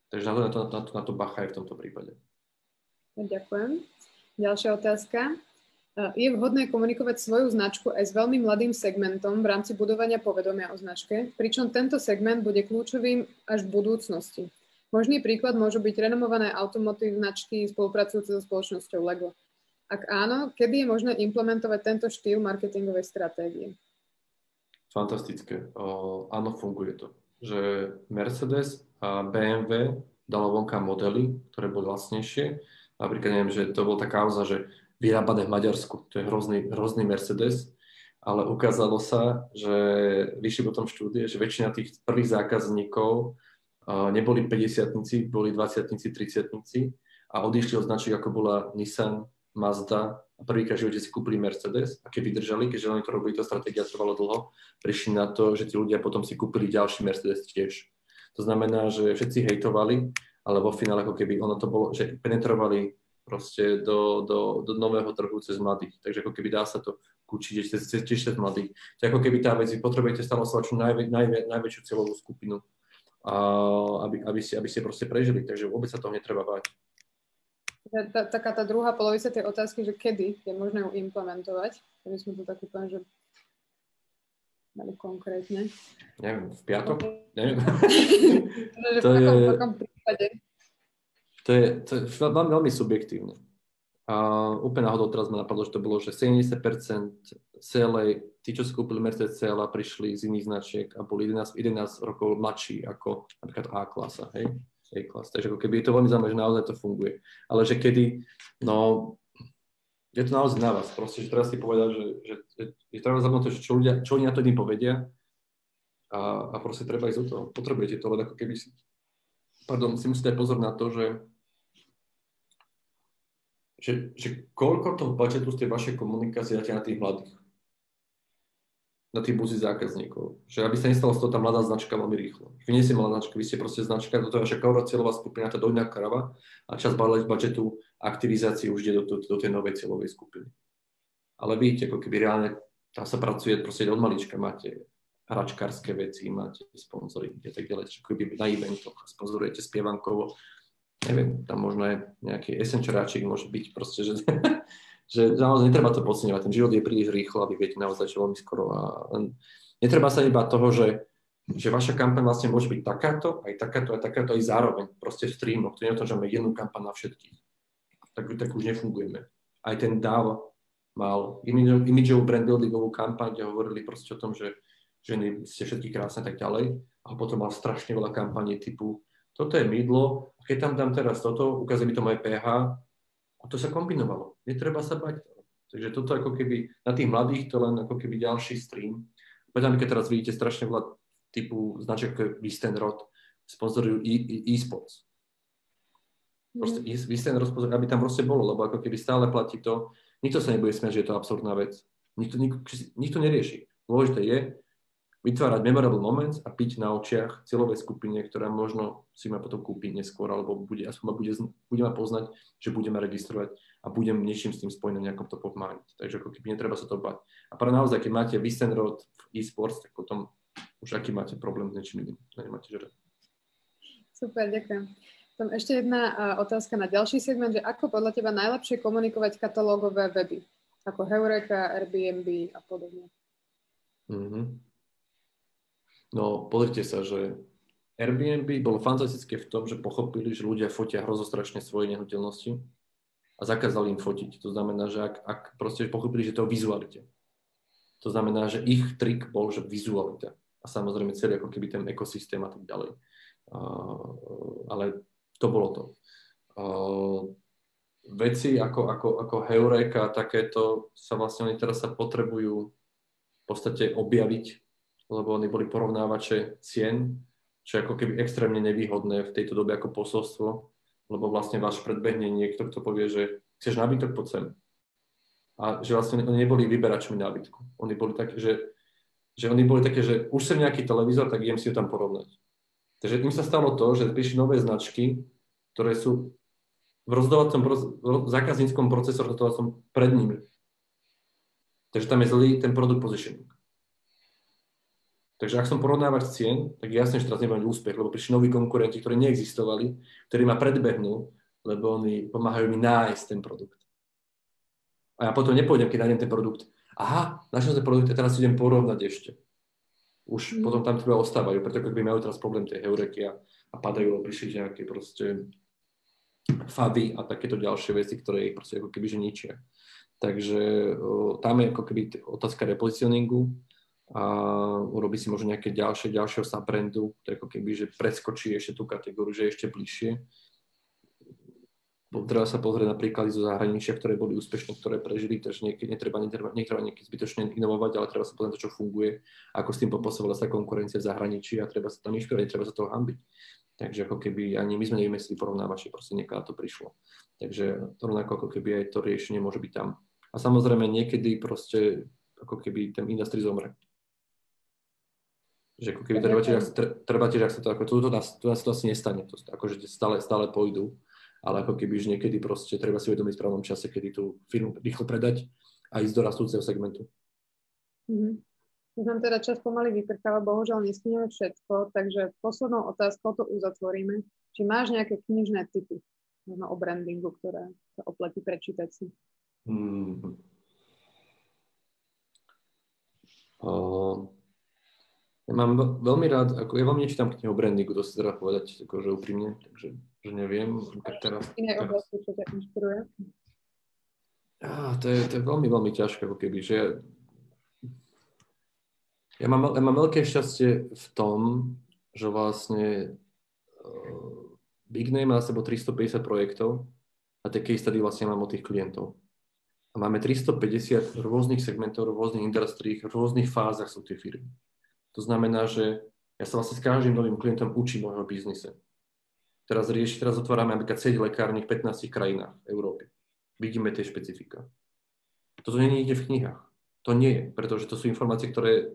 Takže na to, na to, na to, na to bacha je v tomto prípade. Ďakujem. Ďalšia otázka. Je vhodné komunikovať svoju značku aj s veľmi mladým segmentom v rámci budovania povedomia o značke, pričom tento segment bude kľúčovým až v budúcnosti. Možný príklad môžu byť renomované automotív značky spolupracujúce so spoločnosťou LEGO. Ak áno, kedy je možné implementovať tento štýl marketingovej stratégie? Fantastické. O, áno, funguje to. Že Mercedes a BMW dalo vonka modely, ktoré boli vlastnejšie. Napríklad neviem, že to bol tá kauza, že vyrábané v Maďarsku. To je hrozný, hrozný Mercedes, ale ukázalo sa, že vyšli potom štúdie, že väčšina tých prvých zákazníkov neboli 50 boli 20 30 a odišli od značiek ako bola Nissan, Mazda a prvýkrát v živote si kúpili Mercedes a keď vydržali, keďže oni to robili, tá stratégia trvalo dlho, prišli na to, že tí ľudia potom si kúpili ďalší Mercedes tiež. To znamená, že všetci hejtovali, ale vo finále ako keby ono to bolo, že penetrovali proste do, do, do nového trhu cez mladých. Takže ako keby dá sa to kúčiť cez, tiež cez mladých. To ako keby tá vec, vy potrebujete stále oslovať najvä, najvä, najväčšiu cieľovú skupinu a aby, aby, ste, aby ste proste prežili. Takže vôbec sa toho netreba báť. Taká tá druhá polovica tej otázky, že kedy je možné ju implementovať, aby sme to tak úplne, že mali konkrétne. Neviem, v piatok? Neviem. to, je, v takom prípade. To je, to je veľmi, veľmi subjektívne. A úplne náhodou teraz ma napadlo, že to bolo, že 70% celej, tí, čo skúpili Mercedes CLA, prišli z iných značiek a boli 11, 11 rokov mladší ako napríklad A klasa, hej? A klas. Takže ako keby je to veľmi zaujímavé, že naozaj to funguje. Ale že kedy, no, je to naozaj na vás. Proste, že teraz si povedať, že, že, že je treba zaujímavé že čo ľudia, čo oni na to jedným povedia a, a proste treba ísť do toho. Potrebujete to, len ako keby si, pardon, si musíte aj pozor na to, že že, že koľko toho budžetu z tej vašej komunikácie dáte na tých mladých? Na tých buzí zákazníkov. Že aby sa nestalo z toho tá mladá značka veľmi rýchlo. Vy nie ste mladá značka, vy ste proste značka, toto je vaša kovra cieľová skupina, tá dojňa krava a čas budžetu aktivizácie už ide do, do, do tej novej cieľovej skupiny. Ale vidíte, ako keby reálne tam sa pracuje proste od malička, máte hračkárske veci, máte sponzory a tak ďalej, čo keby na eventoch sponzorujete spievankovo, neviem, tam možno aj nejaký esenčeráčik môže byť proste, že, že naozaj netreba to podceňovať, ten život je príliš rýchlo a viete naozaj, že veľmi skoro a netreba sa iba toho, že, že vaša kampaň vlastne môže byť takáto, aj takáto, aj takáto, aj zároveň, proste v streamoch, to nie je o tom, že máme jednu kampaň na všetkých. Tak, tak už nefungujeme. Aj ten DAV mal imidžovú brand buildingovú kampaň, kde hovorili proste o tom, že ženy ste všetky krásne tak ďalej. A potom mal strašne veľa kampaní typu toto je mydlo, keď tam dám teraz toto, ukazuje mi to moje pH a to sa kombinovalo. Netreba sa bať. Takže toto ako keby na tých mladých to len ako keby ďalší stream. Potom keď teraz vidíte strašne veľa typu značiek ako Vistenrod, sponzorujú e-sports. Proste mm. Vistenrod, aby tam proste bolo, lebo ako keby stále platí to, nikto sa nebude smiať, že je to absurdná vec. Nikto, nikto, nikto nerieši. Dôležité je, vytvárať memorable moments a piť na očiach cieľovej skupine, ktorá možno si ma potom kúpiť neskôr, alebo bude, aspoň ma bude, bude ma poznať, že budeme registrovať a budem niečím s tým spojený na nejakom top of mind. Takže ako keby netreba sa to bať. A pre naozaj, keď máte Vistenrod v e-sports, tak potom už aký máte problém s niečím iným. Nemáte žrať. Super, ďakujem. Tam ešte jedna otázka na ďalší segment, že ako podľa teba najlepšie komunikovať katalógové weby, ako Heureka, Airbnb a podobne? Mm-hmm. No, pozrite sa, že Airbnb bolo fantastické v tom, že pochopili, že ľudia fotia hrozostrašne svoje nehnuteľnosti a zakázali im fotiť. To znamená, že ak, ak proste pochopili, že to vizualite. To znamená, že ich trik bol, že vizualita. A samozrejme celý ako keby ten ekosystém a tak ďalej. Uh, ale to bolo to. Uh, veci ako, ako, ako Heureka a takéto sa vlastne oni teraz sa potrebujú v podstate objaviť lebo oni boli porovnávače cien, čo je ako keby extrémne nevýhodné v tejto dobe ako posolstvo, lebo vlastne vás predbehne niekto, kto povie, že chceš nábytok, poď sem. A že vlastne oni neboli vyberačmi nábytku. Oni boli také, že, že oni boli také, že už sem nejaký televízor, tak idem si ho tam porovnať. Takže im sa stalo to, že prišli nové značky, ktoré sú v rozdávacom zákazníckom procesore pred nimi. Takže tam je zlý ten produkt positioning. Takže ak som porovnávač cien, tak jasne, že teraz nebudem úspech, lebo prišli noví konkurenti, ktorí neexistovali, ktorí ma predbehnú, lebo oni pomáhajú mi nájsť ten produkt. A ja potom nepôjdem, keď nájdem ten produkt. Aha, našiel ten produkt a teraz idem porovnať ešte. Už mm. potom tam treba ostávajú, preto by majú teraz problém tej heureky a, a padajú, prišli nejaké proste fady a takéto ďalšie veci, ktoré ich proste ako keby že ničia. Takže o, tam je ako keby otázka repozicioningu, a urobí si možno nejaké ďalšie, ďalšieho subbrandu, to ako keby, že preskočí ešte tú kategóriu, že ešte bližšie. Treba sa pozrieť na príklady zo zahraničia, ktoré boli úspešné, ktoré prežili, takže niekedy netreba, netreba, netreba niekedy zbytočne inovovať, ale treba sa pozrieť na to, čo funguje, ako s tým popasovala sa konkurencia v zahraničí a treba sa tam inšpirovať, treba sa toho hambiť. Takže ako keby ani my sme nevymysleli porovnávači, proste niekoľko to prišlo. Takže to rovnako ako keby aj to riešenie môže byť tam. A samozrejme niekedy proste ako keby ten industry zomre. Že ako keby treba tiež, treba tiež, ak sa to ako, tu, tu, nás, tu nás to asi nestane, to, akože stále, stále pôjdu, ale ako keby, že niekedy proste treba si uvedomiť v správnom čase, kedy tú firmu rýchlo predať a ísť do rastúceho segmentu. Mm-hmm. Už nám teda čas pomaly vyprcháva, bohužiaľ nestihneme všetko, takže poslednou otázkou to uzatvoríme. Či máš nejaké knižné typy, možno o brandingu, ktoré sa oplatí prečítať si? Hmm. Uh, ja mám veľmi rád, ako ja vám nečítam knihu brandingu, to si teda povedať akože úprimne, takže že neviem. Teraz, Iné oblasti, čo ťa inšpiruje? Ah, to, je, to je veľmi, veľmi ťažké, ako keby, že ja mám, ja mám veľké šťastie v tom, že vlastne uh, Big Name má sebo 350 projektov a tie case study vlastne mám od tých klientov. A máme 350 rôznych segmentov, rôznych industriách, v rôznych fázach sú tie firmy. To znamená, že ja sa vlastne s každým novým klientom učím môjho biznise. Teraz rieši, teraz otvárame napríklad 7 lekárny v 15 krajinách v Európe. Vidíme tie špecifika. Toto nie je nikde v knihách. To nie je, pretože to sú informácie, ktoré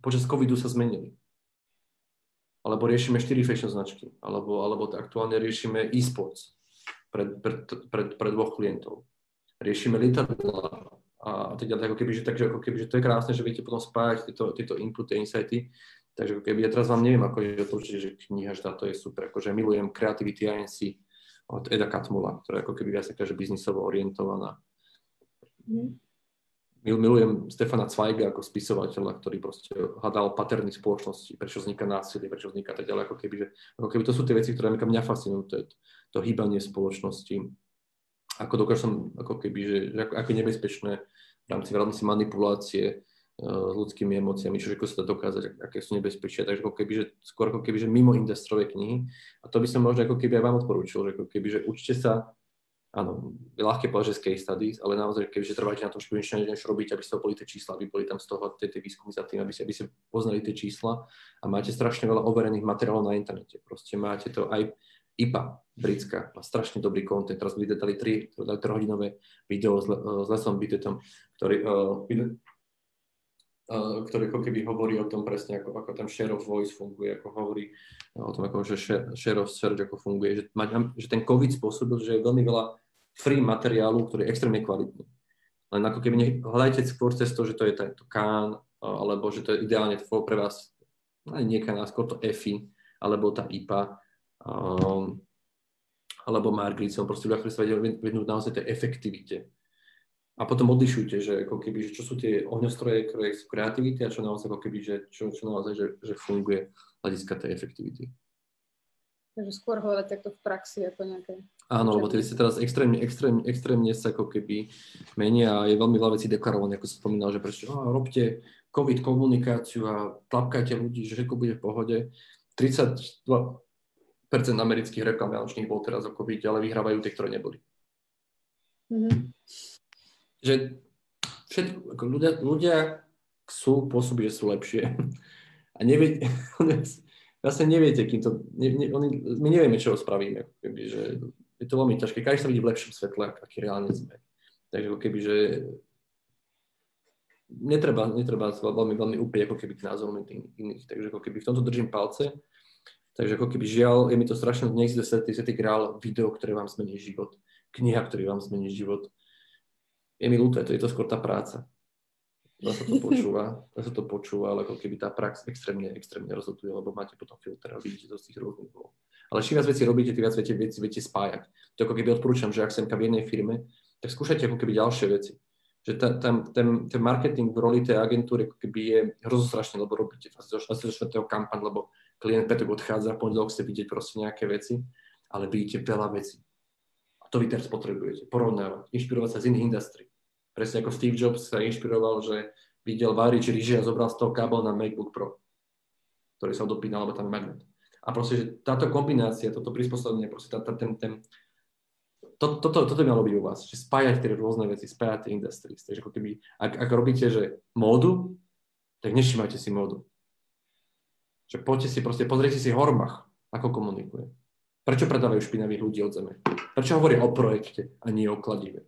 počas covidu sa zmenili. Alebo riešime 4 fashion značky, alebo, alebo aktuálne riešime e-sports pre, pre, pre, pre dvoch klientov. Riešime lietadla a teď ako keby, že, takže ako keby, že to je krásne, že viete potom spájať tieto, tieto inputy, insighty. Takže ako keby, ja teraz vám neviem, ako je to určite, že kniha, že táto je super, akože milujem Creativity INC od Eda Katmula, ktorá je ako keby viac taká, že biznisovo orientovaná. Mm milujem Stefana Zweiga ako spisovateľa, ktorý proste hľadal paterny spoločnosti, prečo vzniká násilie, prečo vzniká tak ďalej, ako keby, že, ako keby to sú tie veci, ktoré mňa fascinujú, to, je to hýbanie spoločnosti, ako dokážem, ako keby, že, že ako, ako nebezpečné v rámci, v rámci manipulácie uh, s ľudskými emóciami, čo ako sa dá dokázať, aké sú nebezpečia, takže ako keby, že skôr ako keby, že mimo industrové knihy. A to by som možno ako keby aj vám odporúčil, že ako keby, že učte sa áno, je ľahké povedať, že z case studies, ale naozaj, keďže trváte na tom, že niečo robiť, aby ste boli tie čísla, aby boli tam z toho tie, tie výskumy za tým, aby ste, aby ste poznali tie čísla a máte strašne veľa overených materiálov na internete. Proste máte to aj IPA britská, má strašne dobrý content. Teraz by dali 3, 3 hodinové video s, s Lesom Bitetom, ktorý, uh, uh, ktorý ako keby hovorí o tom presne, ako, ako tam share of voice funguje, ako hovorí o tom, ako, že share, share of search ako funguje, že, že ten COVID spôsobil, že je veľmi veľa free materiálu, ktorý je extrémne kvalitný. Len ako keby hľadajte skôr cez to, že to je tento Kán, alebo že to je ideálne pre vás, nie Kán, skôr to EFI, alebo tá IPA, um, alebo Margritson, proste ľudia, ktorí sa vedia vednúť naozaj tej efektivite. A potom odlišujte, že ako keby, že čo sú tie ohňostroje, ktoré sú kreativity a čo naozaj, ako keby, že, čo, čo naozaj, že, že funguje hľadiska tej efektivity. Takže skôr hľadať takto v praxi ako nejaké... Áno, lebo tie sa teraz extrémne, extrémne, extrémne sa ako keby menia a je veľmi veľa vecí deklarované, ako som spomínal, že prečo oh, robte COVID komunikáciu a tlapkajte ľudí, že všetko bude v pohode. 32% amerických reklam vianočných bol teraz o COVID, ale vyhrávajú tie, ktoré neboli. Mm-hmm. Že všetko, ako ľudia, ľudia chcú pôsobiť, že sú lepšie. A nevie, vlastne neviete, kým to, ne, ne, oni, my nevieme, čo spravíme, keby, že je to veľmi ťažké, každý sa vidí v lepšom svetle, aký reálne sme. Takže ako keby, že netreba, netreba veľmi, veľmi úplne ako keby k názorom iných, takže ako keby v tomto držím palce, takže ako keby žiaľ, je mi to strašne, neexistuje svetý, svetý král video, ktoré vám zmení život, kniha, ktorý vám zmení život. Je mi ľúto, to je to skôr tá práca Dá sa to počúva, dá sa to počúva, ale ako keby tá prax extrémne, extrémne rozhoduje, lebo máte potom filter a vidíte to z tých rôznych uhlov. Ale čím viac vecí robíte, tým viac viete, veci viete spájať. To ako keby odporúčam, že ak sem v jednej firme, tak skúšajte ako keby ďalšie veci. Že ten, ten, ten, ten marketing v roli tej agentúry keby je hrozostrašný, lebo robíte asi do 4. kampaň, lebo klient petok odchádza, pondelok ste vidieť proste nejaké veci, ale vidíte veľa vecí. A to vy teraz potrebujete, porovnávať, inšpirovať sa z iných industrií Presne ako Steve Jobs sa inšpiroval, že videl váriť ríži a zobral z toho kábel na MacBook Pro, ktorý sa dopínal, alebo tam magnet. A proste, že táto kombinácia, toto prispôsobenie, proste tá, tá, ten, ten, to, toto, toto by malo byť u vás, že spájať tie rôzne veci, spájať tie industries. Takže ako keby, ak, ak robíte, že módu, tak nevšimajte si módu. Že poďte si proste, pozrite si Hormach, ako komunikuje. Prečo predávajú špinavých ľudí od zeme? Prečo hovoria o projekte a nie o kladive?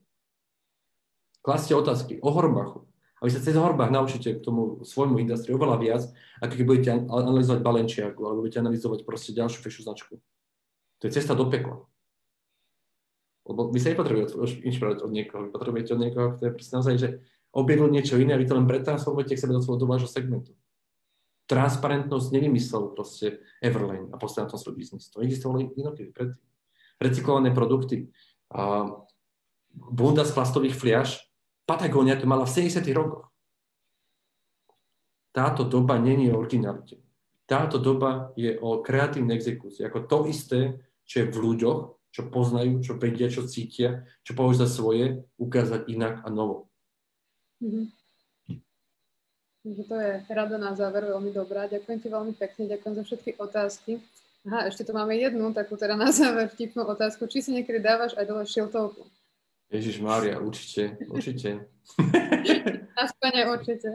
Klaste otázky o Horbachu. A vy sa cez Horbach naučíte k tomu svojmu industriu oveľa viac, ako keď budete analyzovať Balenčiaku, alebo budete analyzovať proste ďalšiu fešu značku. To je cesta do pekla. Lebo vy sa nepotrebujete inšpirovať od niekoho, vy potrebujete od niekoho, kto je proste naozaj, že objavil niečo iné a vy to len pretransformujete k sebe do svojho domášho segmentu. Transparentnosť nevymyslel proste Everlane a postavil na tom svoj biznis. To existovalo inokedy predtým. Recyklované produkty. A bunda z plastových fliaž. Patagonia to mala v 70. rokoch. Táto doba není o originalite. Táto doba je o kreatívnej exekúcii. Ako to isté, čo je v ľuďoch, čo poznajú, čo vedia, čo cítia, čo považujú za svoje, ukázať inak a novo. Mm-hmm. Takže to je rada na záver, veľmi dobrá. Ďakujem ti veľmi pekne, ďakujem za všetky otázky. Aha, ešte tu máme jednu takú teda na záver vtipnú otázku. Či si niekedy dávaš aj dole šiltovku? Ježiš Mária, určite, určite. Aspoň určite.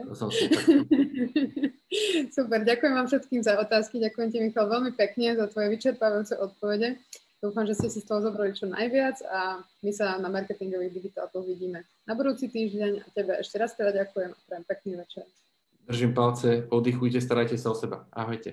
Super, ďakujem vám všetkým za otázky. Ďakujem ti, Michal, veľmi pekne za tvoje vyčerpávajúce odpovede. Dúfam, že ste si z toho zobrali čo najviac a my sa na marketingových digitálkoch vidíme na budúci týždeň a tebe ešte raz teda ďakujem a prajem pekný večer. Držím palce, oddychujte, starajte sa o seba. Ahojte.